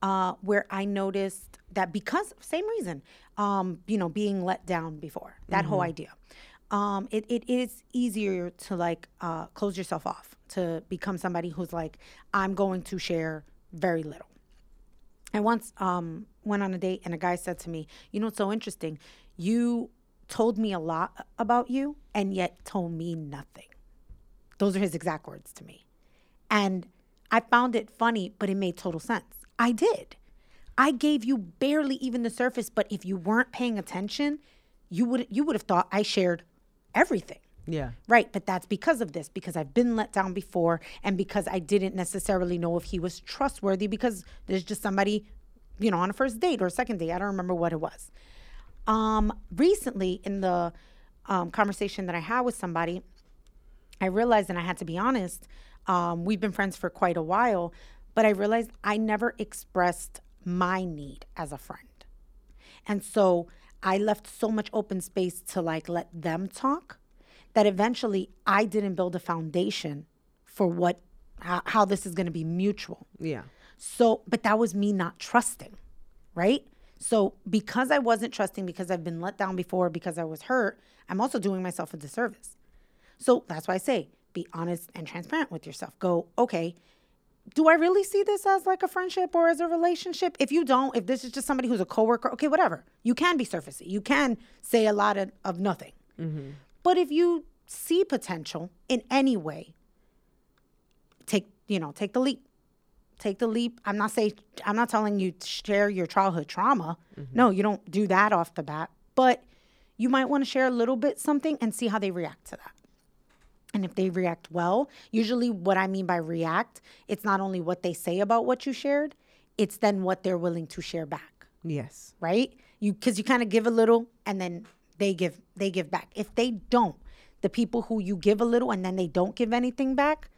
uh, where I noticed that because same reason, um, you know, being let down before that whole idea. Um, it, it is easier to like uh, close yourself off to become somebody who's like, I'm going to share very little. I once um, went on a date and a guy said to me, You know, it's so interesting. You told me a lot about you and yet told me nothing. Those are his exact words to me. And I found it funny, but it made total sense. I did. I gave you barely even the surface, but if you weren't paying attention, you would you would have thought I shared everything. yeah. Right, but that's because of this, because I've been let down before, and because I didn't necessarily know if he was trustworthy, because there's just somebody, you know, on a first date or a second date. I don't remember what it was. Um, recently, in the um, conversation that I had with somebody, I realized, and I had to be honest, um, we've been friends for quite a while, but I realized I never expressed my need as a friend. And so I left so much open space to like let them talk that eventually I didn't build a foundation for what how, how this is going to be mutual. Yeah. So, but that was me not trusting, right? So, because I wasn't trusting, because I've been let down before, because I was hurt, I'm also doing myself a disservice. So, that's why I say be honest and transparent with yourself. Go, okay, do I really see this as like a friendship or as a relationship? If you don't, if this is just somebody who's a coworker, okay, whatever. You can be surfacey. You can say a lot of, of nothing. Mm-hmm. But if you see potential in any way, take you know take the leap take the leap. I'm not saying i'm not telling you to share your childhood trauma. Mm-hmm. No you don't do that off the bat but you might want to share a little bit something and see how they react to that. And if they react well usually what i mean by react it's not only what they say about what you shared it's then what they're willing to share back. Yes. right? You because you kind of give a little and then they give they give back. If they don't the people who you give a little and then they don't give anything back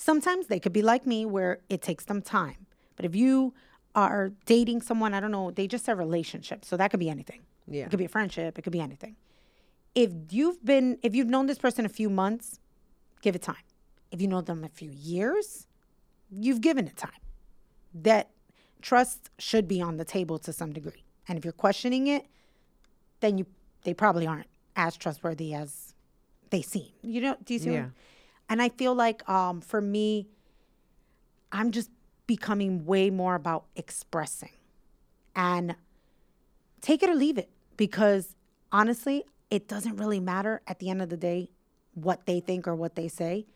sometimes they could be like me where it takes them time but if you are dating someone i don't know they just said relationship so that could be anything Yeah. it could be a friendship it could be anything if you've been if you've known this person a few months give it time if you know them a few years you've given it time that trust should be on the table to some degree. And if you're questioning it, then you they probably aren't as trustworthy as they seem. You know, do you see? what- Yeah. And I feel like um, for me, I'm just becoming way more about expressing and take it or leave it because honestly, it doesn't really matter at the end of the day what they think or what they say.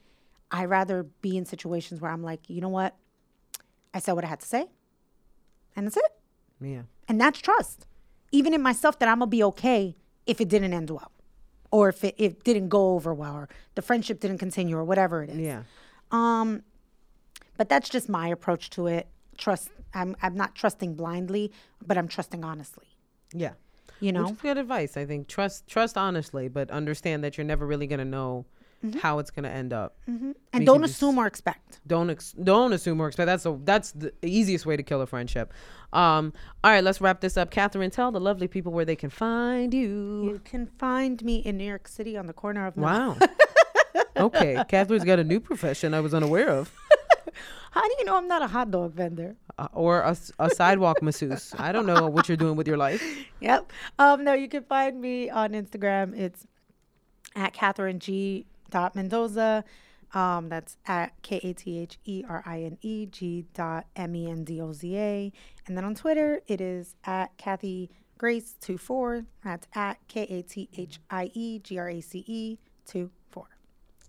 I rather be in situations where I'm like, you know what? I said what I had to say, and that's it. Yeah. And that's trust. Even in myself, that I'm gonna be okay if it didn't end well, or if it, it didn't go over well, or the friendship didn't continue, or whatever it is. Yeah. Um, but that's just my approach to it. Trust. I'm I'm not trusting blindly, but I'm trusting honestly. Yeah. You know. Which is good advice. I think trust trust honestly, but understand that you're never really gonna know how it's gonna end up. And We don't assume or expect. Don't ex- don't assume or expect. That's a, that's the easiest way to kill a friendship. Um, all right, let's wrap this up. Katherine, tell the lovely people where they can find you. You can find me in New York City on the corner of. Wow. [LAUGHS] okay, Katherine's got a new profession I was unaware of, [LAUGHS] How do you know I'm not a hot dog vendor? uh, or a sidewalk masseuse. I don't know what you're doing with your life. [LAUGHS] Yep. Um, no, you can find me on Instagram. It's at Katherine G. Dot Mendoza. Um, that's at K A T H E R I N E G dot M E N D O Z A. And then on Twitter, it is at Kathie Grace 24. That's at K A T H I E G R A C E 24.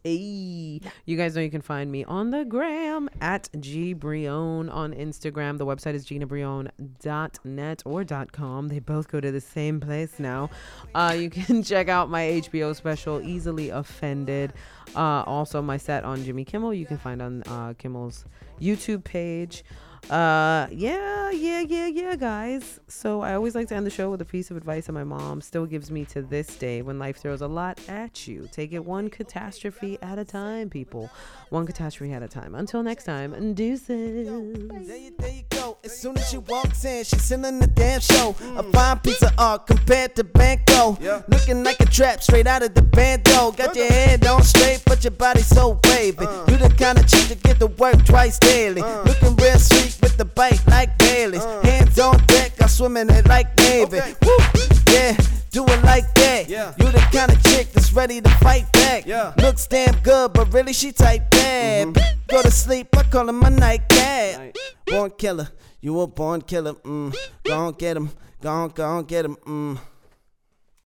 Hey, you guys know you can find me on the gram at G Brillon on Instagram. The website is ginabrillon.net or .com. They both go to the same place now. Uh, you can [LAUGHS] check out my HBO special, Easily Offended. Uh, also, my set on Jimmy Kimmel. You can find on uh, Kimmel's YouTube page. Uh, yeah, yeah, yeah, yeah, guys. So I always like to end the show with a piece of advice that my mom still gives me to this day when life throws a lot at you. Take it one catastrophe at a time, people. One catastrophe at a time. Until next time, deuces. There you, there you go. As soon as she walks in, she's selling the damn show. A fine piece of art compared to Banco. Looking like a trap straight out of the bando. Got your head on straight, but your body so wavy. You the kind of chick to get to work twice daily. Looking real sweet with the bite like Bailey's. Hands on deck, I swim in it like Navy. Woo! Yeah. Do it like that. Yeah. You the kind of chick that's ready to fight back. Yeah. Looks damn good, but really she type bad. Go to sleep, I call her my. Night. Born killer, you a born killer. Mm. Go on get him, go on, go on get him. Mm.